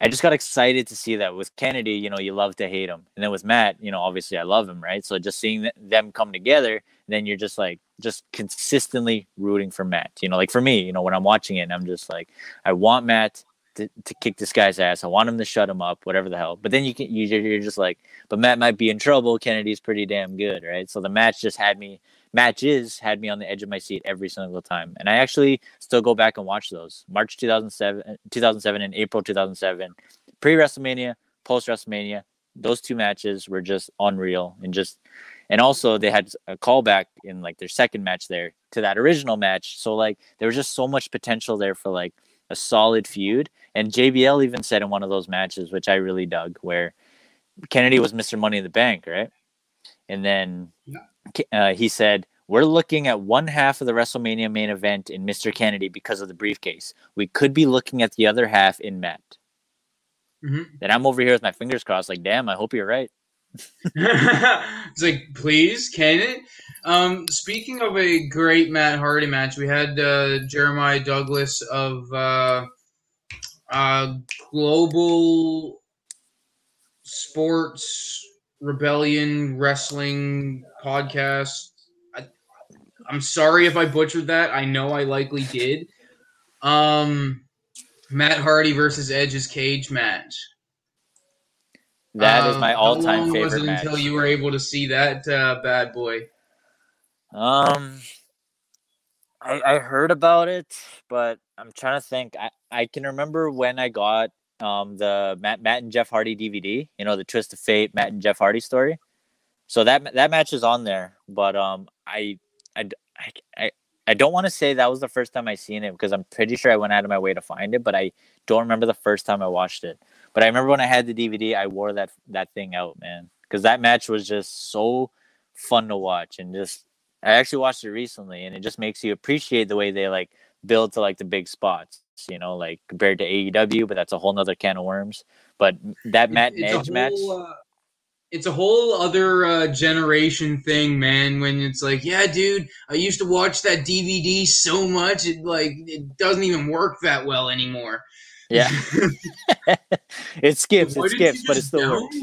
I just got excited to see that with Kennedy, you know, you love to hate him. And then with Matt, you know, obviously I love him, right? So just seeing them come together, then you're just like just consistently rooting for Matt. You know, like for me, you know, when I'm watching it, I'm just like I want Matt to, to kick this guy's ass. I want him to shut him up, whatever the hell. But then you can you, you're just like, but Matt might be in trouble. Kennedy's pretty damn good, right? So the match just had me matches had me on the edge of my seat every single time. And I actually still go back and watch those. March 2007, 2007 and April 2007, pre WrestleMania, post WrestleMania. Those two matches were just unreal and just, and also they had a callback in like their second match there to that original match. So like there was just so much potential there for like a solid feud. And JBL even said in one of those matches, which I really dug, where Kennedy was Mr. Money in the Bank, right? And then uh, he said, We're looking at one half of the WrestleMania main event in Mr. Kennedy because of the briefcase. We could be looking at the other half in Matt. Mhm. Then I'm over here with my fingers crossed, like, damn, I hope you're right. It's like, please, can it? Um, speaking of a great Matt Hardy match, we had uh, Jeremiah Douglas of uh, uh, Global Sports Rebellion Wrestling podcast. I, I'm sorry if I butchered that. I know I likely did. Um, Matt Hardy versus Edge's cage match. That is Uh, my all-time long was favorite it match. Until you were able to see that uh, bad boy. Um, I I heard about it, but I'm trying to think. I I can remember when I got um the Matt Matt and Jeff Hardy DVD. You know the Twist of Fate Matt and Jeff Hardy story. So that that match is on there, but um I I I, I don't want to say that was the first time I seen it because I'm pretty sure I went out of my way to find it, but I don't remember the first time I watched it. But I remember when I had the DVD, I wore that that thing out, man, because that match was just so fun to watch and just I actually watched it recently, and it just makes you appreciate the way they like build to like the big spots. You know, like compared to AEW, but that's a whole nother can of worms. But that Matt and It's a Edge match, uh, it's a whole other uh, generation thing, man. When it's like, yeah, dude, I used to watch that DVD so much, it like it doesn't even work that well anymore. Yeah, <laughs> <laughs> it skips, it skips, but it still works.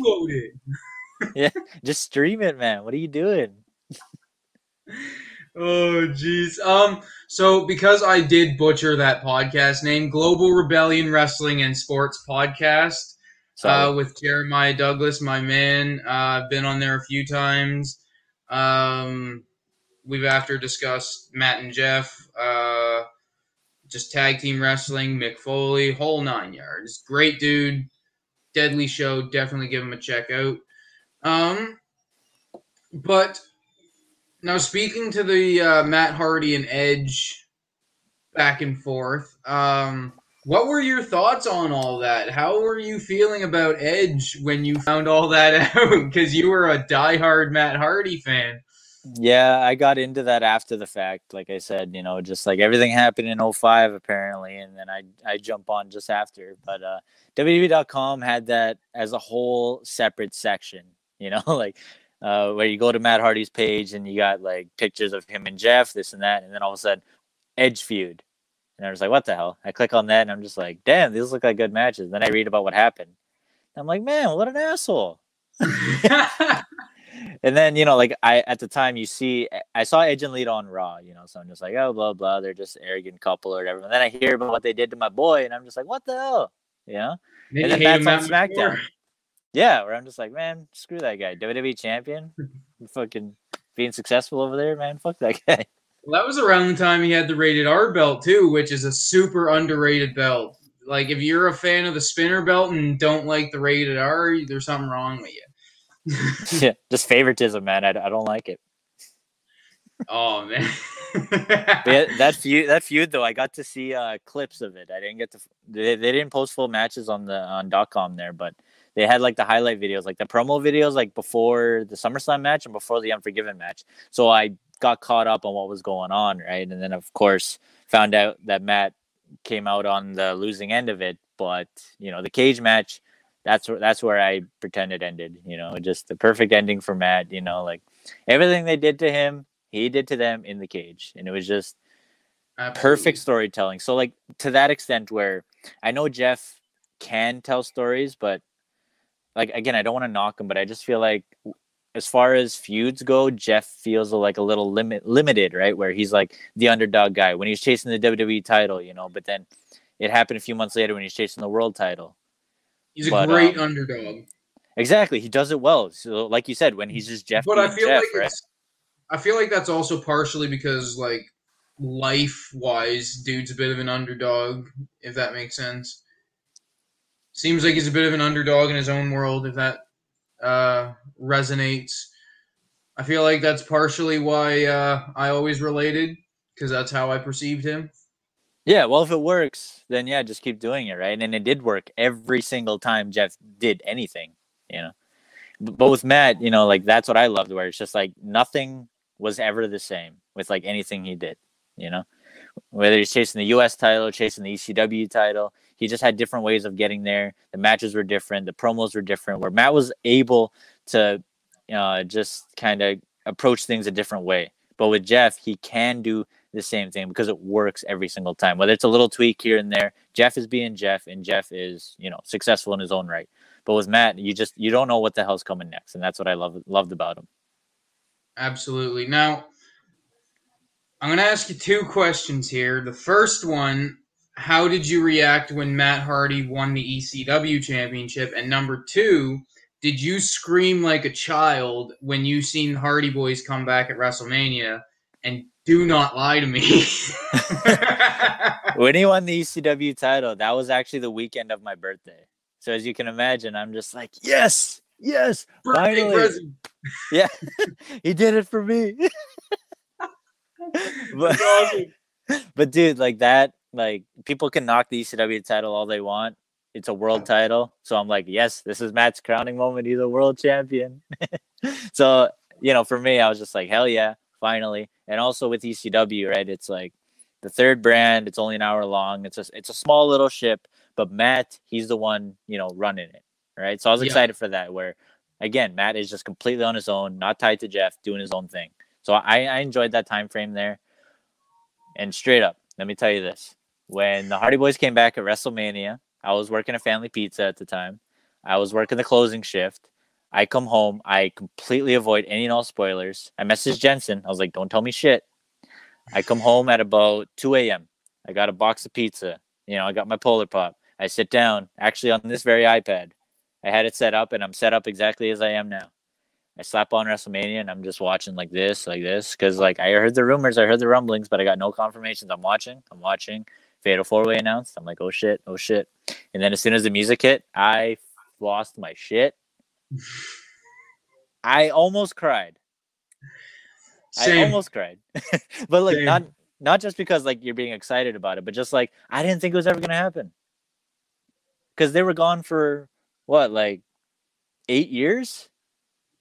it? <laughs> Just stream it, man. What are you doing? Oh, jeez. Um. So because I did butcher that podcast name, Global Rebellion Wrestling and Sports Podcast. So uh, with Jeremiah Douglas, my man. Uh, I've been on there a few times. Um, we've after discussed Matt and Jeff, uh, just tag team wrestling, Mick Foley, whole nine yards. Great dude, deadly show. Definitely give him a check out. Um, but now speaking to the uh, Matt Hardy and Edge back and forth. Um, what were your thoughts on all that? How were you feeling about Edge when you found all that <laughs> out? Because you were a diehard Matt Hardy fan. Yeah, I got into that after the fact. Like I said, you know, just like everything happened in 05 apparently, and then I I jump on just after. But uh WWE.com had that as a whole separate section, <laughs> you know, like uh, where you go to Matt Hardy's page and you got like pictures of him and Jeff, this and that, and then all of a sudden, Edge feud, and I was like, what the hell? I click on that and I'm just like, damn, these look like good matches. Then I read about what happened. I'm like, man, what an asshole. <laughs> <laughs> And then you know, like I at the time you see, I saw Edge and Lita on Raw, you know, so I'm just like, oh blah blah, they're just arrogant couple or whatever. And then I hear about what they did to my boy, and I'm just like, what the hell, you know? Maybe And then that's on SmackDown. more. Yeah, where I'm just like, man, screw that guy, WWE champion, <laughs> fucking being successful over there, man, fuck that guy. <laughs> Well, that was around the time he had the rated R belt too, which is a super underrated belt. Like if you're a fan of the spinner belt and don't like the rated R, there's something wrong with you. Yeah, just favoritism, man. I, I don't like it. oh man. Yeah, that feud, that feud though, I got to see uh, clips of it. I didn't get to. They, they didn't post full matches on the on dot .com there, but they had like the highlight videos, like the promo videos, like before the SummerSlam match and before the Unforgiven match. So I got caught up on what was going on, right? And then of course found out that Matt came out on the losing end of it. But you know, the cage match, that's where that's where I pretend it ended. You know, just the perfect ending for Matt. You know, like everything they did to him, he did to them in the cage, and it was just perfect storytelling. So like to that extent where I know Jeff can tell stories, but like again, I don't want to knock him, but I just feel like as far as feuds go, Jeff feels like a little limit limited, right? Where he's like the underdog guy when he's chasing the WWE title, you know, but then it happened a few months later when he's chasing the world title. He's a great um, underdog. Exactly. He does it well. So like you said, when he's just Jeff but I feel Jeff, like right? I feel like that's also partially because like life wise, dude's a bit of an underdog, if that makes sense. Seems like he's a bit of an underdog in his own world, if that uh, resonates. I feel like that's partially why uh, I always related because that's how I perceived him. Yeah, well, if it works, then yeah, just keep doing it, right? And it did work every single time Jeff did anything, you know. But with Matt, you know, like that's what I loved, where it's just like nothing was ever the same with like anything he did, you know. Whether he's chasing the U.S. title, chasing the ECW title, he just had different ways of getting there. The matches were different, the promos were different. Where Matt was able to, uh, just kind of approach things a different way. But with Jeff, he can do the same thing because it works every single time. Whether it's a little tweak here and there, Jeff is being Jeff, and Jeff is you know successful in his own right. But with Matt, you just you don't know what the hell's coming next, and that's what I love loved about him. Absolutely. Now, I'm going to ask you two questions here. The first one, how did you react when Matt Hardy won the ECW championship? And number two, did you scream like a child when you seen Hardy Boyz come back at WrestleMania? And do not lie to me. <laughs> <laughs> when he won the ECW title, that was actually the weekend of my birthday. So as you can imagine, I'm just like, yes, yes, Birthday finally. present. <laughs> Yeah, he did it for me. but, awesome. but dude, like that, like people can knock the ECW title all they want. It's a world title. So I'm like, yes, this is Matt's crowning moment. He's a world champion. so, you know, for me, I was just like, hell yeah, finally. And also with ECW, right? It's like the third brand, it's only an hour long. It's a it's a small little ship, but Matt, he's the one, you know, running it. Right. So I was Yeah. excited for that where again, Matt is just completely on his own, not tied to Jeff, doing his own thing. So I, I enjoyed that time frame there. And straight up, let me tell you this. When the Hardy Boyz came back at WrestleMania, I was working a Family Pizza at the time. I was working the closing shift. I come home. I completely avoid any and all spoilers. I messaged Jensen. I was like, don't tell me shit. I come home at about 2 a.m. I got a box of pizza. You know, I got my Polar Pop. I sit down, actually on this very iPad. I had it set up and I'm set up exactly as I am now. I slap on WrestleMania and I'm just watching like this, like this, because like I heard the rumors, I heard the rumblings, but I got no confirmations. I'm watching, I'm watching. Fatal Four Way announced. I'm like, oh shit, oh shit. And then as soon as the music hit, I lost my shit. I almost cried. I almost cried, <laughs> but like Same. not not just because like you're being excited about it, but just like I didn't think it was ever gonna happen. Because they were gone for what, like eight years?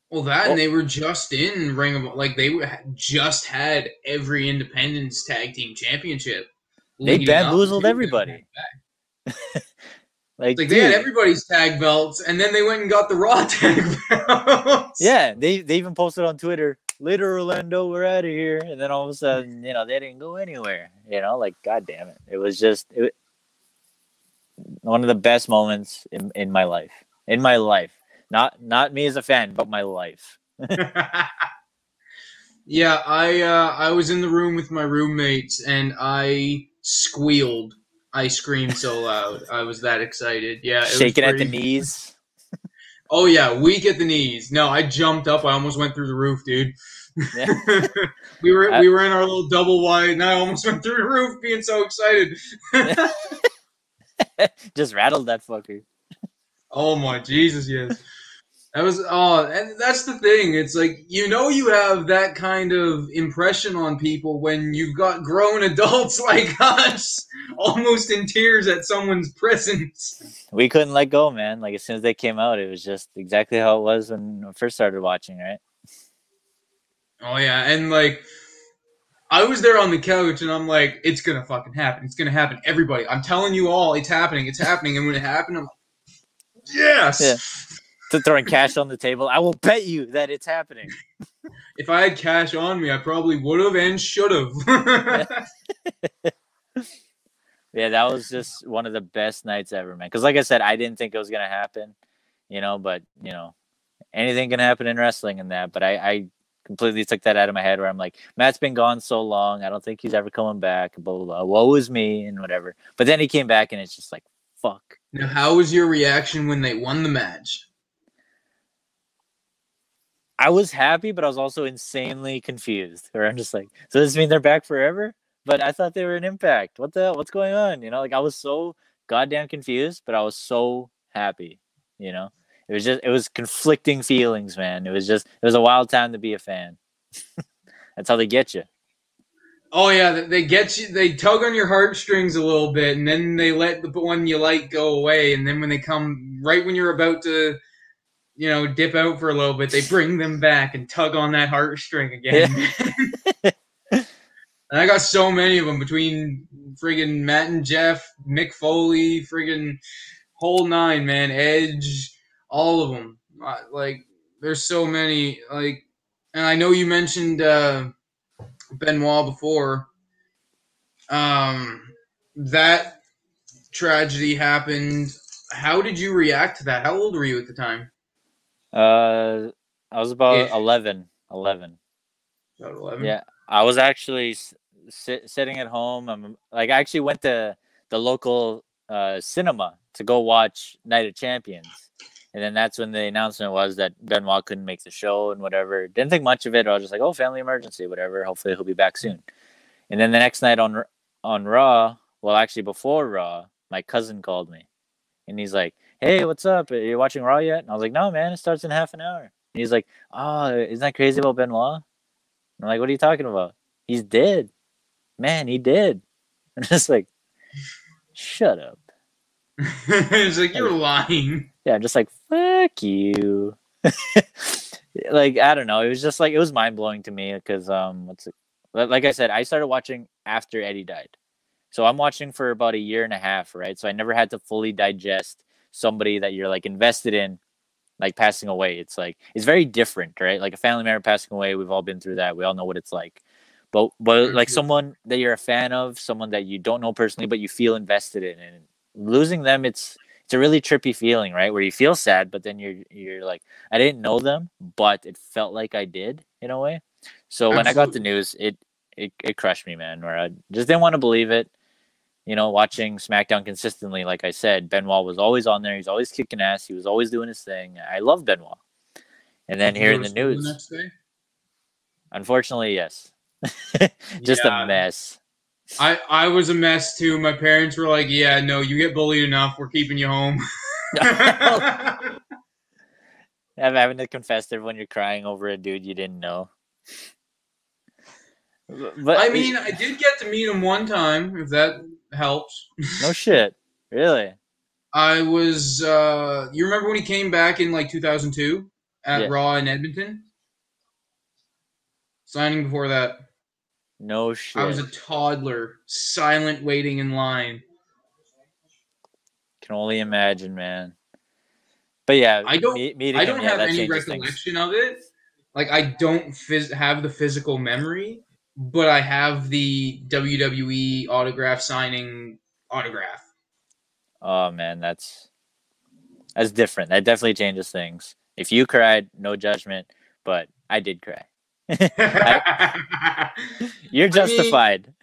Well, that Oh. and they were just in Ring of like they were, just had every Independence Tag Team Championship. They bamboozled everybody. <laughs> Like, Like they had everybody's tag belts, and then they went and got the Raw <laughs> tag belts. yeah, they they even posted on Twitter, later Orlando, we're out of here, and then all of a sudden, you know, they didn't go anywhere. You know, like god damn it, it was just it, one of the best moments in, in my life, in my life. Not not me as a fan, but my life. <laughs> yeah, I uh, I was in the room with my roommates, and I squealed. I screamed so loud. I was that excited. Yeah, it was Shaking at the knees. Oh yeah, weak at the knees. No, I jumped up. I almost went through the roof, dude. Yeah. <laughs> we were we were in our little double wide, and I almost <laughs> went through the roof, being so excited. <laughs> Just rattled that fucker. oh my Jesus, yes. That was oh, and that's the thing. It's like you know you have that kind of impression on people when you've got grown <laughs> adults like us, almost in tears at someone's presence. We couldn't let go, man. Like as soon as they came out, it was just exactly how it was when I first started watching, right? Oh yeah, and like I was there on the couch and I'm like, it's gonna fucking happen. It's gonna happen. Everybody, I'm telling you all, it's happening. It's happening. And when it happened, I'm like, yes. Yeah. To throwing cash on the table. I will bet you that it's happening. <laughs> If I had cash on me, I probably would have and should have. <laughs> Yeah, that was just one of the best nights ever, man. Because like I said, I didn't think it was gonna happen, you know. But you know, anything can happen in wrestling and that. But I, I completely took that out of my head where I'm like, Matt's been gone so long. I don't think he's ever coming back. Blah blah. blah. Woe is me and whatever. But then he came back and it's just like, fuck. now, how was your reaction when they won the match? I was happy, but I was also insanely confused. Where I'm just like, so does this mean they're back forever? But I thought they were an impact. What the what's going on? You know, like I was so goddamn confused, but I was so happy. You know, it was just it was conflicting feelings, man. It was just it was a wild time to be a fan. <laughs> That's how they get you. Oh yeah, they- they get you. They tug on your heartstrings a little bit, and then they let the one you like go away. And then when they come right when you're about to, you know, dip out for a little bit, they bring them back and tug on that heartstring again. <laughs> and I got so many of them between friggin' Matt and Jeff, Mick Foley, friggin' whole nine, man, Edge, all of them. Like, there's so many. Like, and I know you mentioned. uh Benoit before. Um, that tragedy happened how did you react to that? How old were you at the time? Uh, I was about Ish. 11. 11. About eleven. Yeah, I was actually sit, sitting at home. I'm like, I actually went to the local uh, cinema to go watch Night of Champions, and then that's when the announcement was that Benoit couldn't make the show and whatever. Didn't think much of it. I was just like, oh, family emergency, whatever. Hopefully he'll be back soon. And then the next night on on Raw, well, actually before Raw, my cousin called me, and he's like, "Hey, what's up? Are you watching Raw yet?" And I was like, "No, man, it starts in half an hour." And he's like, "Oh, isn't that crazy about Benoit?" I'm like, what are you talking about? He's dead. Man, he did. <laughs> I'm just like, shut up. <laughs> it's like you're lying. Yeah, I'm just like, fuck you. <laughs> like, I don't know. It was just like, it was mind blowing to me because, um, what's it? Like I said, I started watching after Eddie died. So I'm watching for about a year and a half, right? So I never had to fully digest somebody that you're like invested in, like passing away. It's like, it's very different, right? Like a family member passing away, we've all been through that. We all know what it's like. But, but like someone that you're a fan of, someone that you don't know personally, but you feel invested in, and losing them, it's it's a really trippy feeling, right? Where you feel sad, but then you're you're like, I didn't know them, but it felt like I did in a way. So when I got the news, it it it crushed me, man. Where I just didn't want to believe it. You know, watching SmackDown consistently, like I said, Benoit was always on there. He's always kicking ass. He was always doing his thing. I love Benoit. And then hearing the news, day? unfortunately, yes, <laughs> just Yeah. a mess. I I was a mess too. My parents were like, "Yeah, no, you get bullied enough. We're keeping you home." <laughs> I'm having to confess to everyone you're crying over a dude you didn't know. But I mean, I did get to meet him one time, if that helps. no shit, really. I was. uh You remember when he came back in like 2002 at Yeah. Raw in Edmonton? Signing before that, No shit. I was a toddler, silent, waiting in line. Can only imagine, man. But yeah, I don't- me- I don't yeah, have that any changes things. recollection of it. Like I don't phys- have the physical memory, but I have the WWE autograph signing autograph. Oh man, that's that's different. That definitely changes things. If you cried, no judgment, but I did cry. <laughs> You're justified.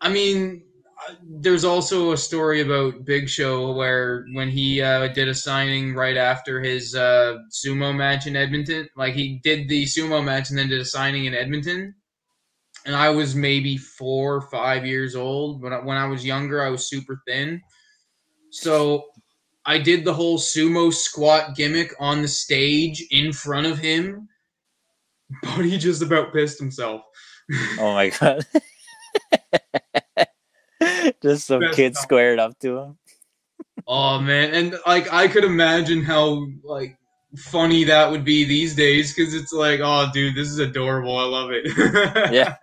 I mean, uh, there's also a story about Big Show where when he uh, did a signing right after his uh, sumo match in Edmonton, like he did the sumo match and then did a signing in Edmonton. And I was maybe four or five years old. When I, when I was younger, I was super thin. So I did the whole sumo squat gimmick on the stage in front of him, <laughs> but he just about pissed himself. oh my <laughs> god. <laughs> Just some Best kid squared up to him. Oh man, and like I could imagine how like funny that would be these days because it's like, oh dude, this is adorable. I love it. Yeah.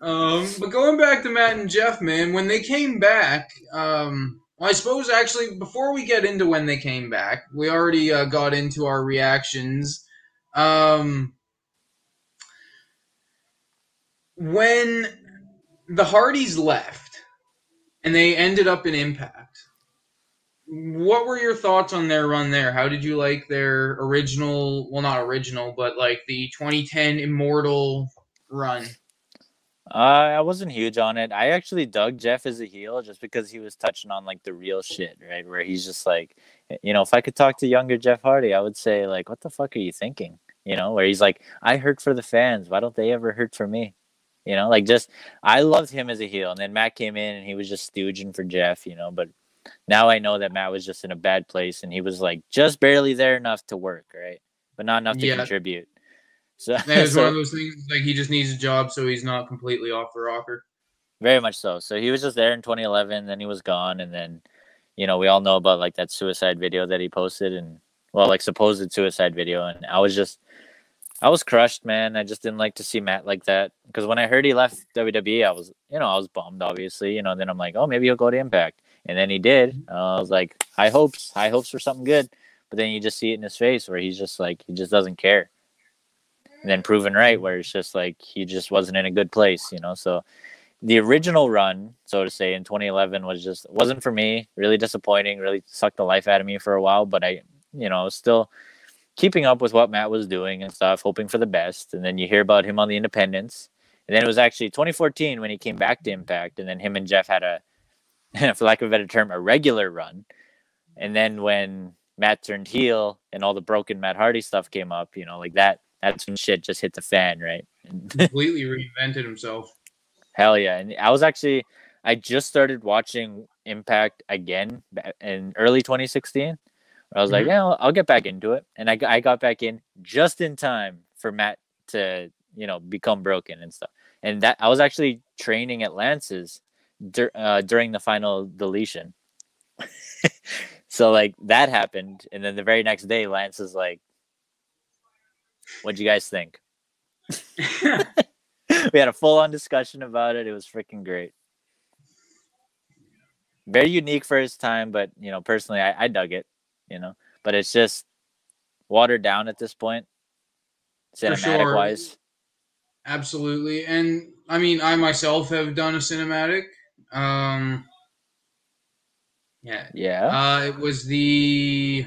Um, but going back to Matt and Jeff, man, when they came back, um, I suppose actually before we get into when they came back, we already uh, got into our reactions. Um, when the Hardys left and they ended up in Impact, what were your thoughts on their run there? How did you like their original, well, not original, but like the 2010 Immortal run? Uh, I wasn't huge on it. I actually dug Jeff as a heel just because he was touching on like the real shit, right? Where he's just like, you know, if I could talk to younger Jeff Hardy, I would say like, what the fuck are you thinking? You know, where he's like, I hurt for the fans. Why don't they ever hurt for me? You know, like just I loved him as a heel, and then Matt came in and he was just stooging for Jeff. You know, but now I know that Matt was just in a bad place, and he was like just barely there enough to work, right? But not enough to Yeah. contribute. So, That was so- one of those things like he just needs a job so he's not completely off the rocker. Very much so. So he was just there in 2011, then he was gone, and then, you know, we all know about like that suicide video that he posted, and well, like supposed suicide video, and I was just, I was crushed, man. I just didn't like to see Matt like that because when I heard he left WWE, I was, you know, I was bummed, obviously, you know. Then I'm like, oh, maybe he'll go to Impact, and then he did. Uh, I was like, high hopes, high hopes for something good, but then you just see it in his face where he's just like, he just doesn't care. And then proven right, where it's just like he just wasn't in a good place, you know. So the original run, so to say, in 2011 was just wasn't for me. Really disappointing. Really sucked the life out of me for a while. But I, you know, still keeping up with what Matt was doing and stuff, hoping for the best. And then you hear about him on the Independence. And then it was actually 2014 when he came back to Impact, and then him and Jeff had a, <laughs> for lack of a better term, a regular run. And then when Matt turned heel and all the broken Matt Hardy stuff came up, you know, like that, that's when shit just hit the fan, right? Completely reinvented himself. Hell yeah. And I was actually, I just started watching Impact again in early 2016. I was like, Mhm. yeah, I'll, I'll get back into it. And I, got- I got back in just in time for Matt to, you know, become broken and stuff. And that I was actually training at Lance's dur- uh, during the final deletion. <laughs> so like that happened. And then the very next day, Lance is like, what'd you guys think? <laughs> <laughs> we had a full on discussion about it. It was freaking great. Very unique for his time, but you know, personally, I, I dug it. You know, but it's just watered down at this point, cinematic sure. wise. Absolutely. And I mean, I myself have done a cinematic. Um, yeah. Yeah. Uh, it was the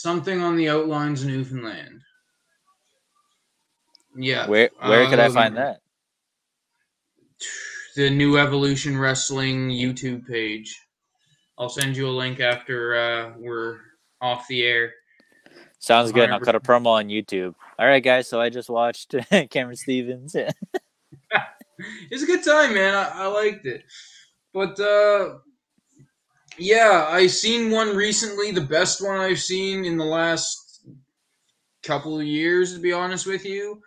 something on the outlines of Newfoundland. Yeah. where where could I um, find that? The New Evolution Wrestling YouTube page. I'll send you a link after uh, we're off the air. Sounds good. I'll cut a promo on YouTube. All right, guys. So I just watched <laughs> Cameron Stevens. <laughs> <laughs> It's a good time, man. I, I liked it. But uh yeah, I seen one recently, the best one I've seen in the last couple of years, to be honest with you.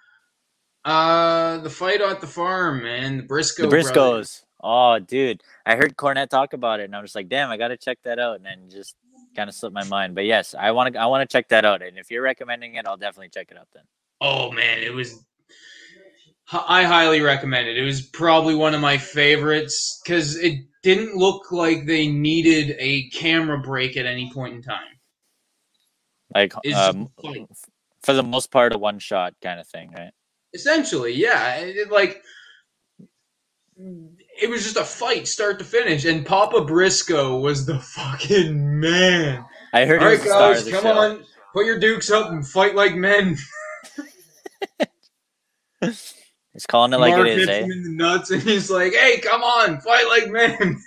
Uh the fight at the farm, man. The Briscoe the. Briscoes. Oh, dude. I heard Cornette talk about it, and I was like, damn, I gotta check that out. And then just kind of slipped my mind. But yes, I want to. I want to check that out. And if you're recommending it, I'll definitely check it out then. Oh man, it was. I highly recommend it. It was probably one of my favorites because it didn't look like they needed a camera break at any point in time. Like, um, for the most part, a one shot kind of thing, right? essentially, yeah. It, it, like it was just a fight, start to finish, and Papa Briscoe was the <laughs> fucking man. I heard All he the star of guys, come show. on, put your dukes up and fight like men. <laughs> He's calling it like Mark it is, hits eh? him in the nuts, and he's like, "Hey, come on, fight like men."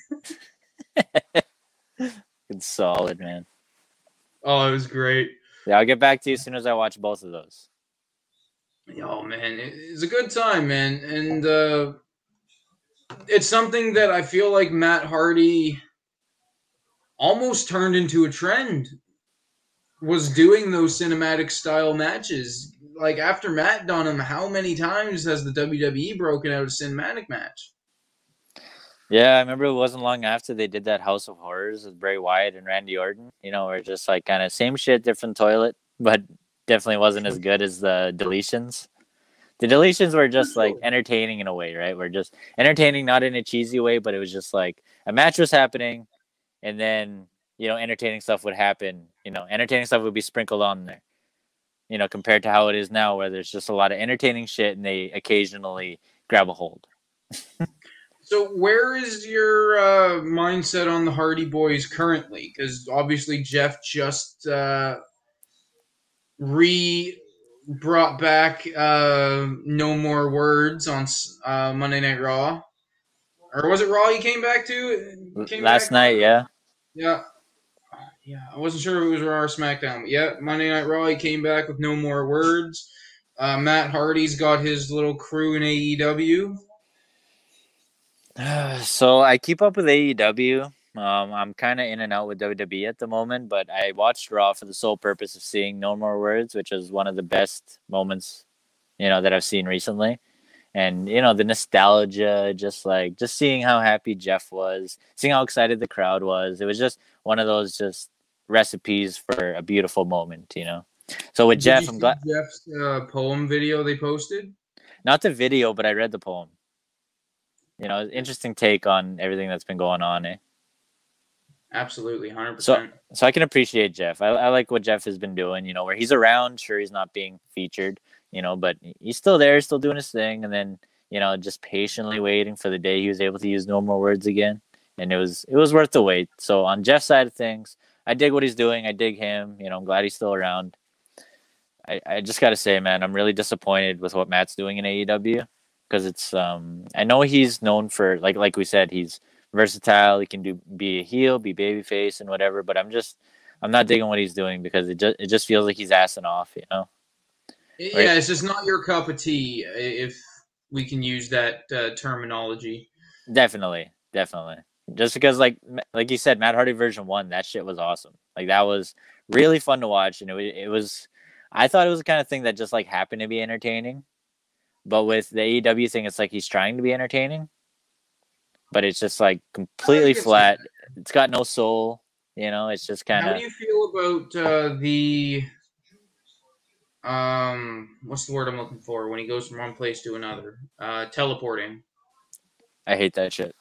It's <laughs> solid, man. Oh, it was great. Yeah, I'll get back to you as soon as I watch both of those. Oh man, it's a good time, man, and uh, it's something that I feel like Matt Hardy almost turned into a trend. Was doing those cinematic style matches. Like after Matt done them, how many times has the WWE broken out a cinematic match? Yeah, I remember it wasn't long after they did that House of Horrors with Bray Wyatt and Randy Orton. You know, where it's just like kind of same shit, different toilet, <laughs> but definitely wasn't as good as the deletions. The deletions were just like entertaining in a way, right? We're just entertaining, not in a cheesy way, but it was just like a match was happening, and then you know, entertaining stuff would happen. You know, entertaining stuff would be sprinkled on there. You know, compared to how it is now, where there's just a lot of entertaining shit, and they occasionally grab a hold. So where is your uh, mindset on the Hardy Boyz currently? Because obviously Jeff just uh, re brought back uh, No More Words on uh, Monday Night Raw, or was it Raw? He came back to Came Last back- night, yeah. Yeah. Yeah, I wasn't sure if it was Raw or SmackDown, but yeah, Monday Night Raw, he came back with no more words. Uh, Matt Hardy's got his little crew in AEW. <sighs> so I keep up with AEW. Um, I'm kind of in and out with WWE at the moment, but I watched Raw for the sole purpose of seeing No More Words, which is one of the best moments, you know, that I've seen recently. And you know the nostalgia, just like just seeing how happy Jeff was, seeing how excited the crowd was. It was just one of those just recipes for a beautiful moment, you know. So with Did Jeff, I'm glad Jeff's uh, poem video they posted. not the video, but I read the poem. You know, interesting take on everything that's been going on. Eh? Absolutely, hundred So- percent. so I can appreciate Jeff. I, I like what Jeff has been doing. You know, where he's around, sure he's not being featured, you know, but he's still there, still doing his thing. And then you know, just patiently waiting for the day he was able to use normal words again. And it was it was worth the wait. So on Jeff's side of things, I dig what he's doing. I dig him. You know, I'm glad he's still around. I, I just gotta say, man, I'm really disappointed with what Matt's doing in AEW because it's um I know he's known for like like we said, he's versatile. He can do be a heel, be babyface, and whatever. But I'm just I'm not digging what he's doing because it just it just feels like he's assing off, you know. Yeah, right? it's just not your cup of tea, if we can use that uh, terminology. Definitely, definitely. Just because, like, like you said, Matt Hardy version one, that shit was awesome. Like that was really fun to watch, and it, it was. I thought it was the kind of thing that just like happened to be entertaining, but with the AEW thing, it's like he's trying to be entertaining, but it's just like completely flat. It's got no soul. You know, it's just kind of. How do you feel about uh, the um what's the word I'm looking for when he goes from one place to another? Uh teleporting. I hate that shit.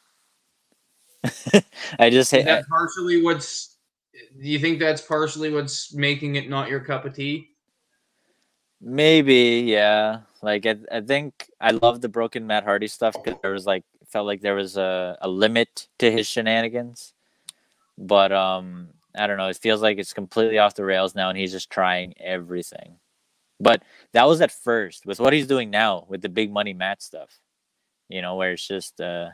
<laughs> I just hate Is that partially what's do you think that's partially what's making it not your cup of tea? Maybe, yeah. Like I, I think I love the broken Matt Hardy stuff because there was like felt like there was a, a limit to his shenanigans. But um I don't know, it feels like it's completely off the rails now and he's just trying everything. But that was at first. With what he's doing now with the big money Matt stuff, you know, where it's just uh,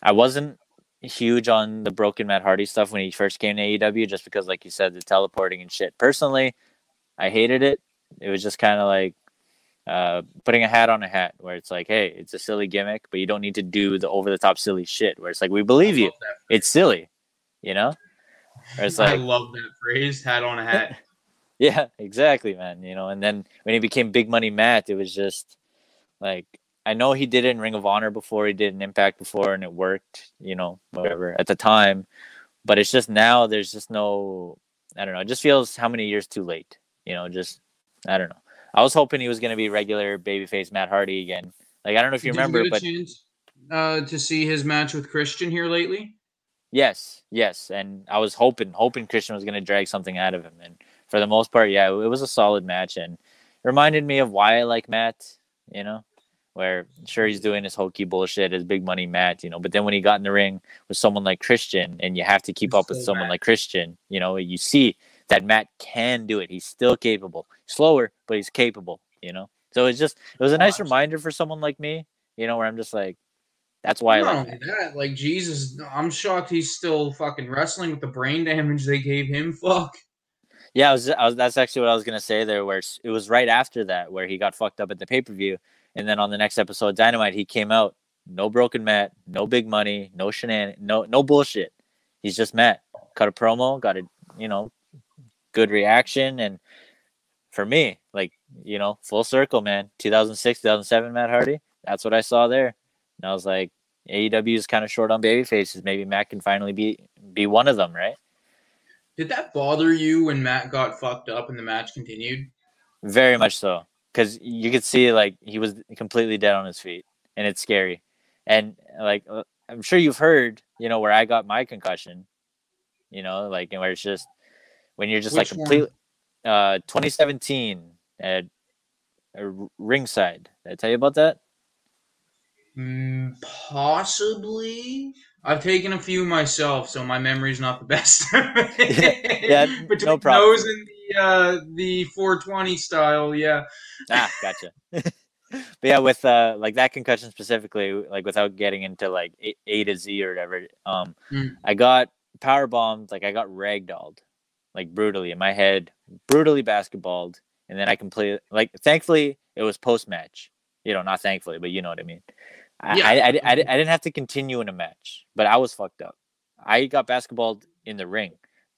I wasn't huge on the broken Matt Hardy stuff when he first came to AEW, just because, like you said, the teleporting and shit. Personally, I hated it. It was just kind of like uh, putting a hat on a hat, where it's like, hey, it's a silly gimmick, but you don't need to do the over the top silly shit. Where it's like, we believe you. It's silly, you know. it's like, I love that phrase, hat on a hat. <laughs> Yeah, exactly, man. You know, and then when he became Big Money Matt, it was just like I know he did it in Ring of Honor before, he did an Impact before, and it worked. You know, whatever at the time, but it's just now there's just no. I don't know. It just feels how many years too late. You know, just I don't know. I was hoping he was going to be regular babyface Matt Hardy again. Like I don't know if you did remember, you but chance, uh, to see his match with Christian here lately. Yes, yes, and I was hoping hoping Christian was going to drag something out of him, and for the most part, yeah, it was a solid match and reminded me of why I like Matt, you know, where sure he's doing his hokey bullshit, his big money Matt, you know, but then when he got in the ring with someone like Christian and you have to keep up with someone like Christian, you know, you see that Matt can do it. He's still capable. Slower, but he's capable, you know. So it's just it was a nice reminder for someone like me, you know, where I'm just like that's why Not I like that. Like Jesus, I'm shocked he's still fucking wrestling with the brain damage they gave him. <laughs> Fuck. Yeah, I was, I was, that's actually what I was gonna say there. Where it was right after that where he got fucked up at the pay per view, and then on the next episode, Dynamite, he came out, no broken Matt, no big money, no shenan, no no bullshit. He's just Matt. Cut a promo, got a you know, good reaction, and for me, like you know, full circle, man. 2006, 2007, Matt Hardy. That's what I saw there, and I was like, AEW is kind of short on baby faces. Maybe Matt can finally be be one of them, right? Did that bother you when Matt got fucked up and the match continued? Very much so, because you could see like he was completely dead on his feet, and it's scary. And like uh, I'm sure you've heard, you know, where I got my concussion, you know, like where it's just when you're just Which like completely. Uh, 2017 at ringside. Did I tell you about that? Mm, possibly. I've taken a few myself, so my memory's not the best. <laughs> yeah, <laughs> Between no problem. And the uh, the 420 style, yeah. Ah, gotcha. but yeah, with uh, like that concussion specifically, like without getting into like A, a to Z or whatever, um, mm. I got power bombed. Like I got ragdolled, like brutally in my head, brutally basketballed, and then I completely like. Thankfully, it was post match. You know, not thankfully, but you know what I mean. Yeah. I, I, I, I, didn't have to continue in a match, but I was fucked up. I got basketballed in the ring.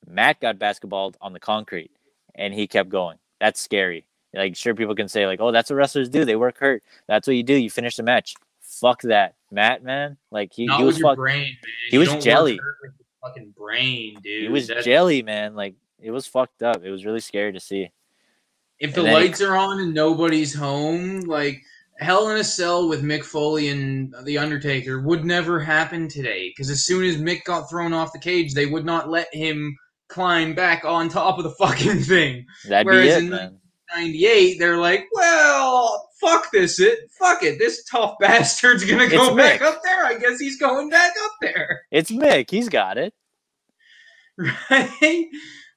Matt got basketballed on the concrete, and he kept going. That's scary. Like, sure, people can say like, "Oh, that's what wrestlers do. They work hurt. That's what you do. You finish the match." Fuck that, Matt. Man, like he, he was fuck- brain, man. He you was jelly. fucking brain, dude. He was that's- jelly, man. Like it was fucked up. It was really scary to see. If the lights are on and nobody's home, like Hell in a Cell with Mick Foley and The Undertaker would never happen today because as soon as Mick got thrown off the cage, they would not let him climb back on top of the <laughs> fucking thing. That'd Whereas be it, in, man. 98, they're like, well, fuck this, it, fuck it, this tough <laughs> bastard's gonna go It's back Mick. up there. I guess he's going back up there, <laughs> It's Mick. He's got it. right?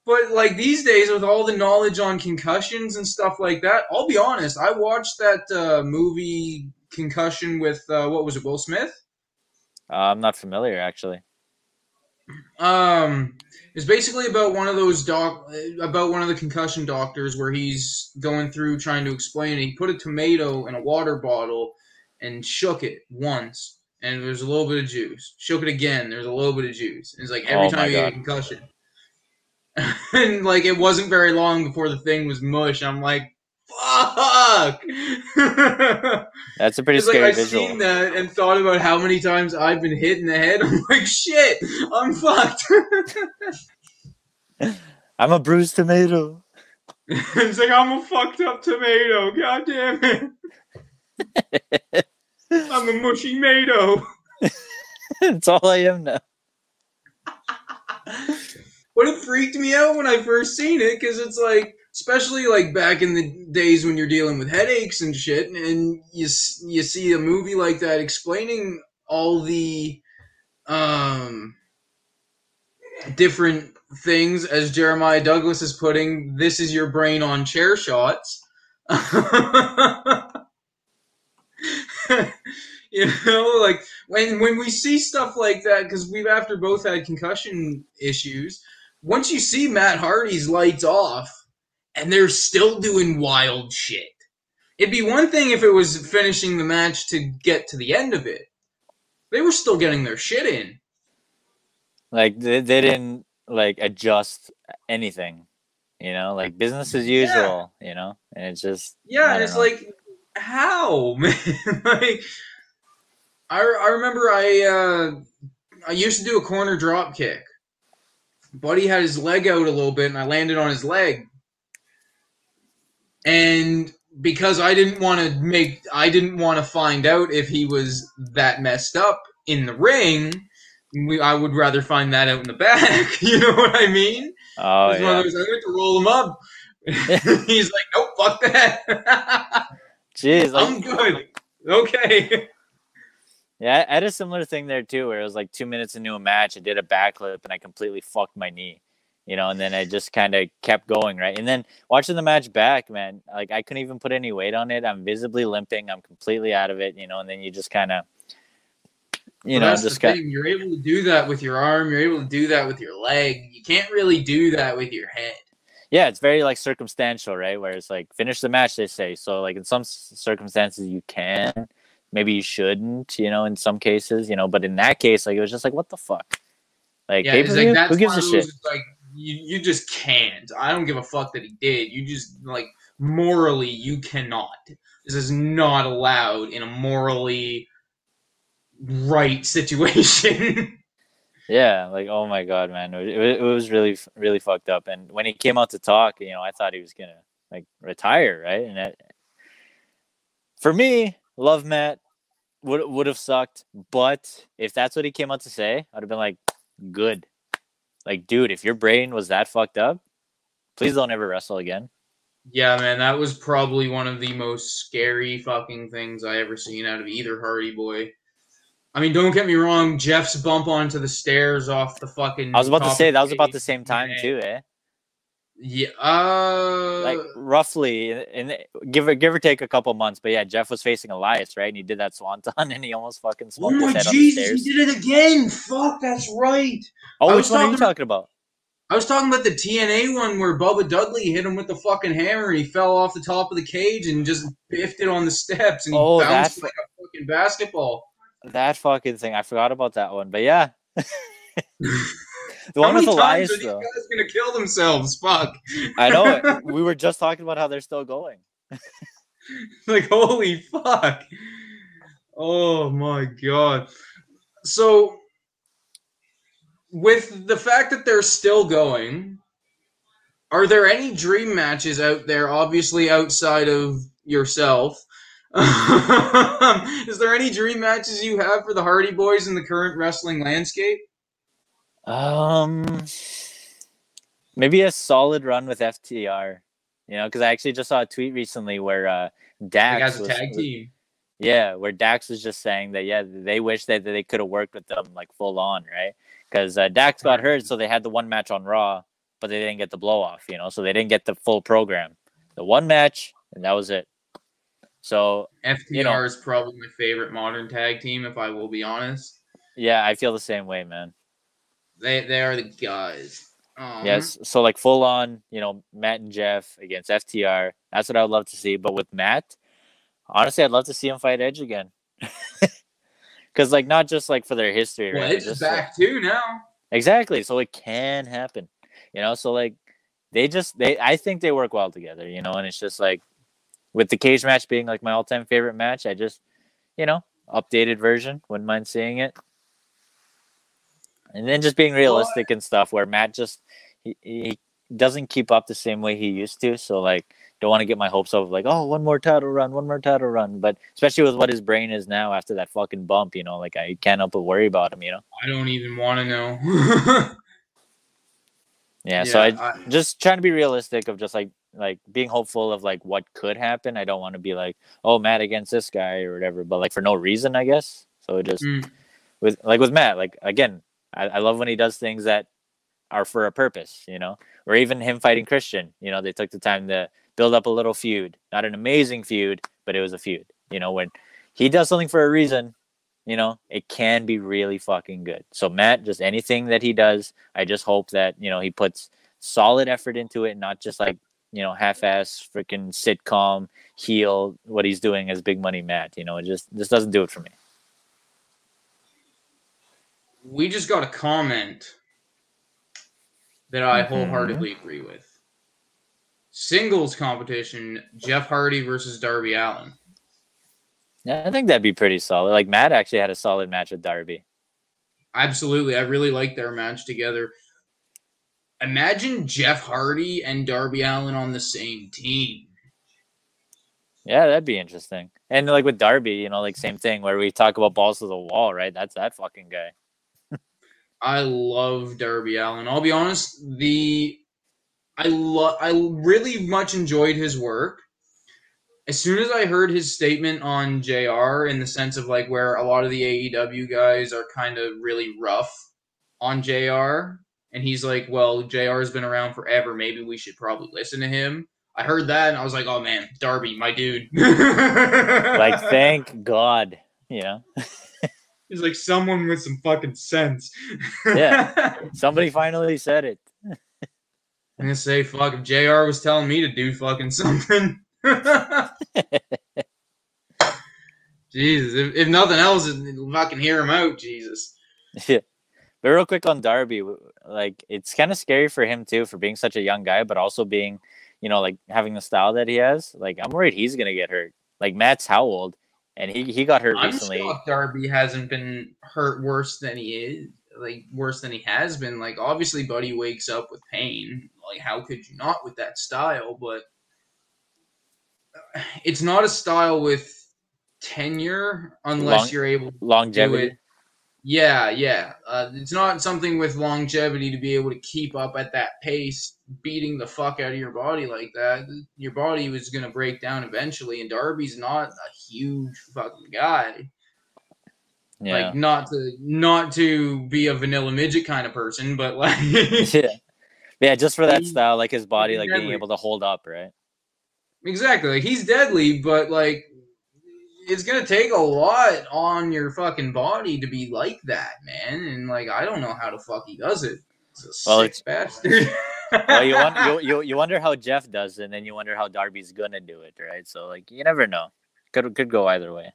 But like these days, with all the knowledge on concussions and stuff like that, I'll be honest. I watched that uh, movie Concussion with uh, what was it, Will Smith? Uh, I'm not familiar actually. Um, it's basically about one of those doc about one of the concussion doctors where he's going through trying to explain. He put a tomato in a water bottle and shook it once, and there's a little bit of juice. Shook it again, there's a little bit of juice. And it's like every Oh time you get a concussion, <laughs> and like it wasn't very long before the thing was mush. I'm like, fuck. That's a pretty It's like scary I've visual. seen that and thought about how many times I've been hit in the head. <laughs> I'm like, shit, I'm fucked. <laughs> I'm a bruised tomato. <laughs> it's like I'm a fucked up tomato. God damn it. I'm a mushy tomato. That's all I am now. But it freaked me out when I first seen it because it's like, especially like back in the days when you're dealing with headaches and shit, and you you see a movie like that explaining all the um different things, as Jeremiah Douglas is putting, this is your brain on chair shots. <laughs> you know, like when when we see stuff like that, because we've after both had concussion issues. Once you see Matt Hardy's lights off, and they're still doing wild shit. It'd be one thing if it was finishing the match to get to the end of it. They were still getting their shit in. Like they, they didn't like adjust anything. You know, like business as usual. You know, and it's just Yeah, and it's know. like, how, <laughs> man? like, I, I remember I uh, I used to do a corner drop kick. Buddy had his leg out a little bit, and I landed on his leg. And because I didn't want to make, I didn't want to find out if he was that messed up in the ring. We, I would rather find that out in the back. <laughs> you know what I mean? oh It's one yeah. of those, I to roll him up. <laughs> He's like, nope, fuck that. <laughs> Jeez, like, I'm good. Okay. Yeah, I had a similar thing there too, where it was like two minutes into a match, I did a backflip and I completely fucked my knee, you know, and then I just kind of kept going, right? And then watching the match back, man, like I couldn't even put any weight on it. I'm visibly limping. I'm completely out of it, you know, and then you just kind of, you Well, know, just got thing. You're able to do that with your arm. You're able to do that with your leg. You can't really do that with your head. yeah, it's very like circumstantial, right? Where it's like finish the match, they say. So like in some circumstances you can, maybe you shouldn't, you know, in some cases, you know, but in that case, like it was just like what the fuck, like Yeah, pay it's per like that's who gives a of shit? like you, you just can't. I don't give a fuck that he did. You just like morally you cannot. This is not allowed in a morally right <laughs> situation. Yeah, like oh my god, man, it, it was really really fucked up. And when he came out to talk, you know, I thought he was gonna like retire, right? And that, for me, love Matt would would have sucked, but if that's what he came out to say, I'd have been like, good. Like, dude, if your brain was that fucked up, please don't ever wrestle again. yeah, man, that was probably one of the most scary fucking things I ever seen out of either Hardy Boy. I mean, don't get me wrong. Jeff's bump onto the stairs off the fucking. I was about to say that was about the same time man. too, eh? Yeah. Uh. Like roughly, in give or give or take a couple months. But yeah, Jeff was facing Elias, right? And he did that swanton, <laughs> and he almost fucking oh smoked his my head on the Jesus! He did it again. Fuck, that's right. Oh, which one are you talking- about? I was talking about the TNA one where Bubba Dudley hit him with the fucking hammer and he fell off the top of the cage and just biffed it on the steps and he Oh, bounced that like a fucking basketball. That fucking thing. I forgot about that one. But yeah. <laughs> <laughs> the one with Elias, are these though. guys gonna kill themselves? Fuck. I know it. <laughs> We were just talking about how they're still going. <laughs> like holy fuck. Oh my god. So with the fact that they're still going, are there any dream matches out there obviously outside of yourself? <laughs> Is there any dream matches you have for the Hardy Boyz in the current wrestling landscape? Um, maybe a solid run with FTR. You know, because I actually just saw a tweet recently where uh, Dax was, tag team. yeah, where Dax was just saying that yeah, they wish that they could have worked with them like full on, right? Because uh, Dax got hurt, so they had the one match on Raw, but they didn't get the blow off, you know, so they didn't get the full program. The one match, and that was it. So FTR you know- is probably my favorite modern tag team, if I will be honest. yeah, I feel the same way, man. They they are the guys. Um, Yes, so like full on, you know, Matt and Jeff against FTR. That's what I would love to see. But with Matt, honestly, I'd love to see him fight Edge again. <laughs> Because like not just like for their history, Well, right? Edge is just, like- back too now. Exactly. So it can happen. You know, so like they just they I think they work well together, you know, and it's just like with the cage match being like my all time favorite match, I just you know, updated version, wouldn't mind seeing it. And then just being realistic and stuff where Matt just he, he doesn't keep up the same way he used to. So like don't want to get my hopes up of like, oh, one more title run, one more title run. But especially with what his brain is now after that fucking bump, you know, like I can't help but worry about him, you know. I don't even want to know. <laughs> Yeah, so I, I- just trying to be realistic of just like like being hopeful of like what could happen. I don't want to be like, oh, Matt against this guy or whatever, but like for no reason, I guess. So it just Mm. with like with Matt, like again, I, I love when he does things that are for a purpose, you know, or even him fighting Christian. You know, they took the time to build up a little feud, not an amazing feud, but it was a feud. You know, when he does something for a reason, you know, it can be really fucking good. So Matt, just anything that he does, I just hope that you know he puts solid effort into it, not just like you know half-ass freaking sitcom heel what he's doing as Big Money Matt. You know, it just just doesn't do it for me. We just got a comment that I Mhm. wholeheartedly agree with. Singles competition: Jeff Hardy versus Darby Allin. Yeah, I think that'd be pretty solid. Like Matt actually had a solid match with Darby. Absolutely, I really like their match together. Imagine Jeff Hardy and Darby Allin on the same team. Yeah, that'd be interesting. And like with Darby, you know, like same thing where we talk about balls to the wall, right? That's that fucking guy. I love Darby Allin. I'll be honest, the I love I really much enjoyed his work. As soon as I heard his statement on JR in the sense of like where a lot of the AEW guys are kind of really rough on JR and he's like, "Well, JR has been around forever. Maybe we should probably listen to him." I heard that and I was like, "Oh man, Darby, my dude." <laughs> Like, thank God, know. <laughs> He's like someone with some fucking sense. Yeah. <laughs> Somebody finally said it. I'm gonna say, fuck, if JR was telling me to do fucking something. <laughs> <laughs> Jesus, if, if nothing else, if I can hear him out, Jesus. Yeah. But real quick on Darby, like it's kind of scary for him too, for being such a young guy, but also being, you know, like having the style that he has. Like I'm worried he's gonna get hurt. Like Matt's how old, and he he got hurt I'm recently. shocked Darby hasn't been hurt worse than he is, like worse than he has been. Like obviously, Buddy wakes up with pain. Like how could you not with that style? But uh, it's not a style with tenure unless Long- you're able to do Longevity. it. Yeah, yeah. Uh, it's not something with longevity to be able to keep up at that pace, beating the fuck out of your body like that. Your body was gonna break down eventually, and Darby's not a huge fucking guy. Yeah. Like not to not to be a vanilla midget kind of person, but like <laughs> yeah. Yeah, just for that He- style, like his body, like being able to hold up, right? exactly like he's deadly, but like it's gonna take a lot on your fucking body to be like that, man. And like I don't know how the fuck he does it. It's a Well, it's- bastard. <laughs> Well, you, want, you <laughs> you you wonder how Jeff does, it, and then you wonder how Darby's gonna do it, right? So like you never know. Could could go either way.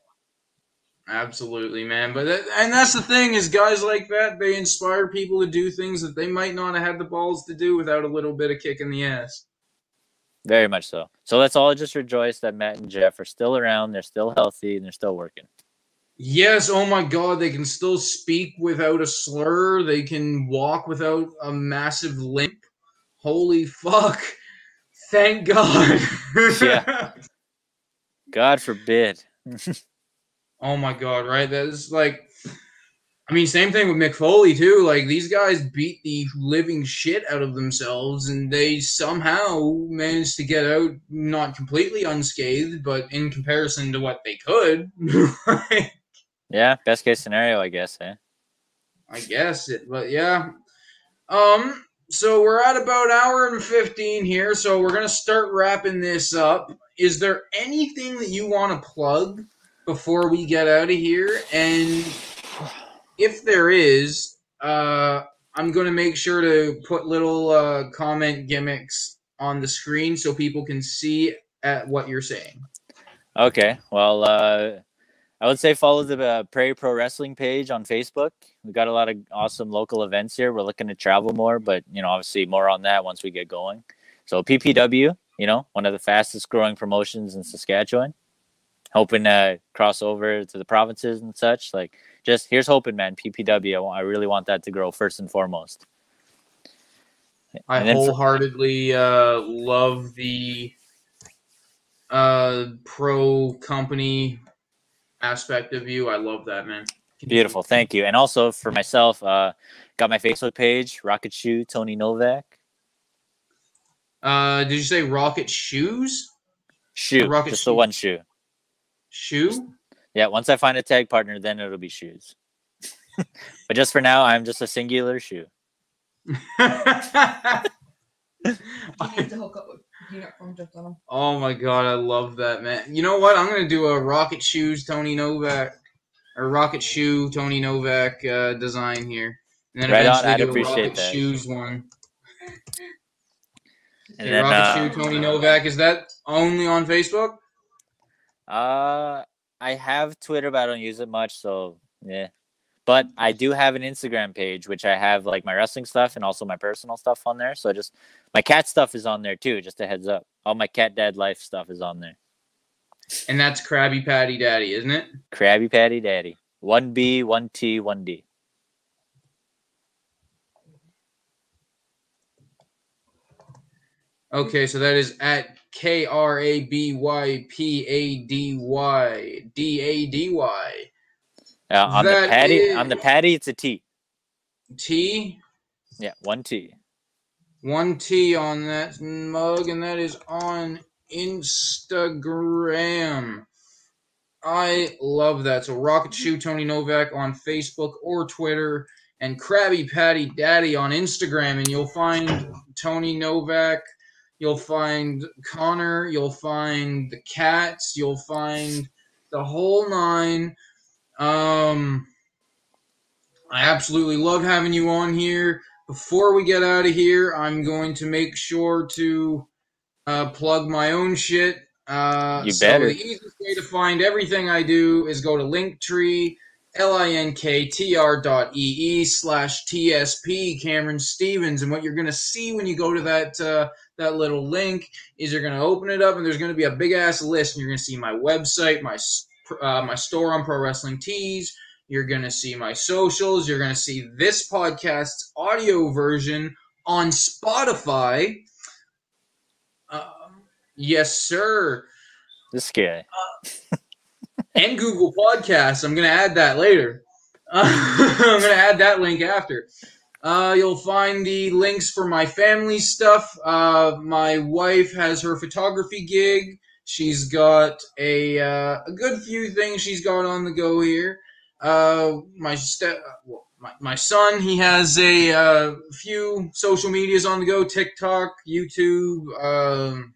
Absolutely, man. But that, and that's the thing is guys like that they inspire people to do things that they might not have had the balls to do without a little bit of kick in the ass. Very much so. So let's all just rejoice that Matt and Jeff are still around. They're still healthy and they're still working. Yes, oh my god, they can still speak without a slur. They can walk without a massive limp. Holy fuck. Thank God. Yeah. <laughs> God forbid. <laughs> Oh my god, right? That is like I mean, same thing with Mick Foley too. Like these guys beat the living shit out of themselves, and they somehow managed to get out not completely unscathed, but in comparison to what they could, <laughs> Yeah, best case scenario, I guess. Eh? I guess it. But yeah, um. So we're at about hour and fifteen here, so we're gonna start wrapping this up. Is there anything that you want to plug before we get out of here? And if there is, uh, I'm going to make sure to put little uh, comment gimmicks on the screen so people can see at what you're saying. Okay. Well, uh, I would say follow the uh, Prairie Pro Wrestling page on Facebook. We've got a lot of awesome local events here. We're looking to travel more, but you know, obviously more on that once we get going. So PPW, you know, one of the fastest growing promotions in Saskatchewan. Hoping to cross over to the provinces and such. Like, just here's hoping, man. PPW, I, want, I really want that to grow first and foremost. I And wholeheartedly uh, love the uh, pro company aspect of you. I love that, man. Beautiful, thank you. And also for myself, uh, got my Facebook page, Rocket Shoe Tony Novak. Uh, did you say Rocket Shoes? Shoe, Rocket just Shoe. the one shoe. Shoe? Yeah, once I find a tag partner, then it'll be shoes. <laughs> but just for now, I'm just a singular shoe. <laughs> You need to hook up with peanut from just on 'em. oh my god, I love that, man. You know what? I'm gonna do a Rocket Shoes Tony Novak or Rocket Shoe Tony Novak uh, design here, and then Right on, eventually I'd do a Rocket that. Shoes one. And Okay, then, Rocket uh, Shoe Tony Novak is that only on Facebook? Uh, I have Twitter, but I don't use it much. So yeah, but I do have an Instagram page, which I have like my wrestling stuff and also my personal stuff on there. So just my cat stuff is on there too. Just a heads up, all my cat dad life stuff is on there. And that's Krabby Patty Daddy, isn't it? Krabby Patty Daddy, one B, one T, one D. Okay, so that is at K R A B Y P A D Y D A D Y Uh, on the patty, is- on the patty, it's a T. T. Yeah, one T. One T on that mug, and that is on Instagram. I love that. So Rocket Shoe Tony Novak on Facebook or Twitter, and Krabby Patty Daddy on Instagram, and you'll find Tony Novak. You'll find Connor. You'll find the cats. You'll find the whole nine. Um, I absolutely love having you on here before we get out of here, I'm going to make sure to uh, plug my own shit. Uh, You so better. the easiest way to find everything I do is go to Linktree, L-I-N-K-T-R dot E-E slash T-S-P Cameron Stevens. And what you're going to see when you go to that, uh, that little link is you're going to open it up and there's going to be a big ass list and you're going to see my website, my, uh, my store on Pro Wrestling Tees, you're going to see my socials. You're going to see this podcast's audio version on Spotify. Um, yes, sir. This guy. And Google Podcasts. I'm going to add that later. <laughs> I'm going to add that link after. Uh, you'll find the links for my family stuff. Uh, my wife has her photography gig. She's got a uh, a good few things she's got on the go here. Uh, my step, well, my, my son, he has a uh, few social medias on the go: TikTok, YouTube. Um,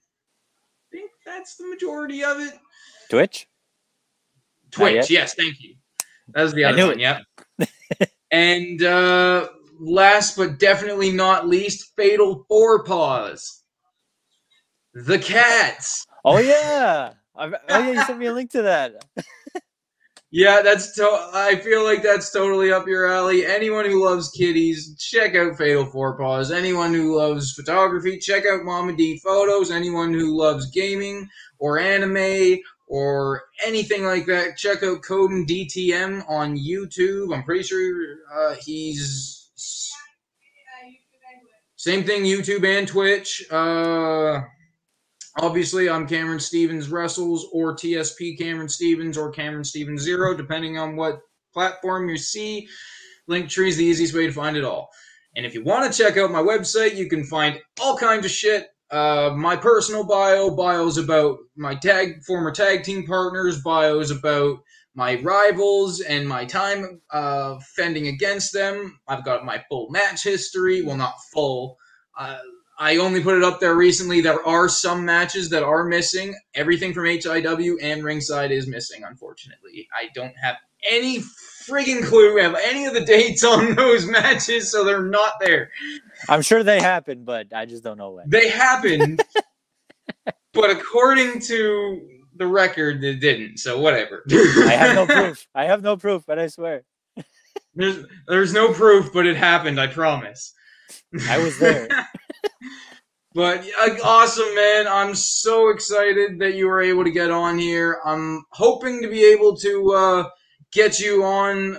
I think that's the majority of it. Twitch. Twitch, yes, thank you. That was the I other knew one, it. yep. <laughs> and uh, last but definitely not least, Fatal Four Paws. The cats. Oh yeah. I've, oh yeah, you sent me a <laughs> link to that. Yeah, that's to- I feel like that's totally up your alley. Anyone who loves kitties, check out Fatal Four Paws. Anyone who loves photography, check out Mama D Photos. Anyone who loves gaming or anime or anything like that, check out Coden DTM on YouTube. I'm pretty sure uh, he's same thing YouTube and Twitch. Uh, obviously, I'm Cameron Stevens Wrestles or TSP Cameron Stevens or Cameron Stevens Zero, depending on what platform you see. Linktree is the easiest way to find it all. And if you want to check out my website, you can find all kinds of shit. Uh, my personal bio, bios about my tag former tag team partners, bios about my rivals and my time uh, fending against them. I've got my full match history. Well, not full. Uh, I only put it up there recently. There are some matches that are missing. Everything from HIW and ringside is missing, unfortunately. I don't have any friggin' clue of any of the dates on <laughs> those matches, so they're not there. I'm sure they happen, but I just don't know when. They happened, <laughs> but according to the record, it didn't. So whatever. I have no <laughs> proof. I have no proof, but I swear. There's there's no proof, but it happened. I promise. I was there. <laughs> But uh, awesome, man! I'm so excited that you were able to get on here. I'm hoping to be able to uh, get you on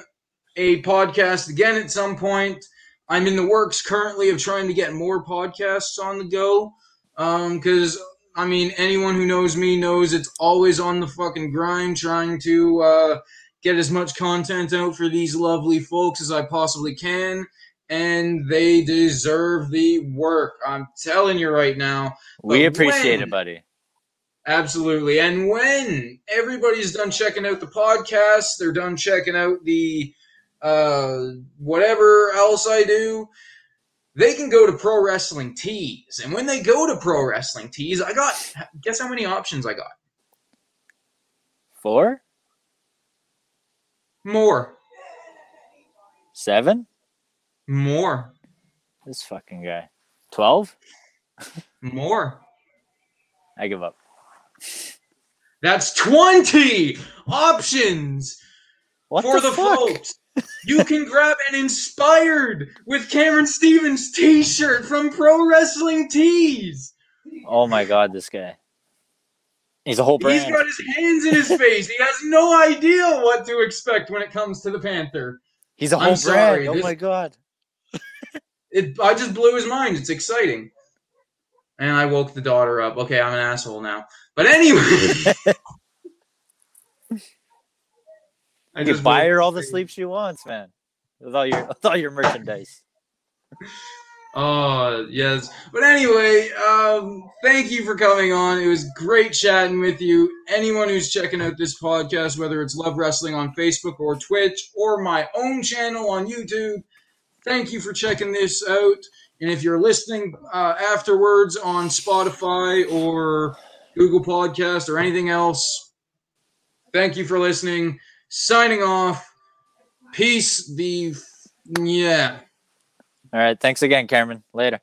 a podcast again at some point. I'm in the works currently of trying to get more podcasts on the go. Because, I mean, anyone who knows me knows it's always on the fucking grind trying to uh, get as much content out for these lovely folks as I possibly can. And they deserve the work. I'm telling you right now. We appreciate when- it, buddy. Absolutely. And when everybody's done checking out the podcast, they're done checking out the uh, whatever else I do, they can go to Pro Wrestling Tees. And when they go to Pro Wrestling Tees, I got guess how many options I got? Four? More. Seven? More. This fucking guy. Twelve? More. I give up. That's 20 options What for the, the, fuck? folks. You can grab an inspired with Cameron Stevens t-shirt from Pro Wrestling Tees. Oh my god, this guy. He's a whole He's brand. got his hands in his face. He has no idea what to expect when it comes to the Panther. He's a I'm whole sorry, brand. Oh this- my god. <laughs> It I just blew his mind. It's exciting. And I woke the daughter up. Okay, I'm an asshole now. But anyway. <laughs> I You can just buy her all the the sleep she wants, man. With all your <laughs> with all your merchandise. Oh yes, but anyway, um, thank you for coming on. It was great chatting with you. Anyone who's checking out this podcast, whether it's Love Wrestling on Facebook or Twitch or my own channel on YouTube, thank you for checking this out. And if you're listening uh, afterwards on Spotify or Google Podcast or anything else, thank you for listening. Signing off. Peace. The yeah. All right. Thanks again, Cameron. Later.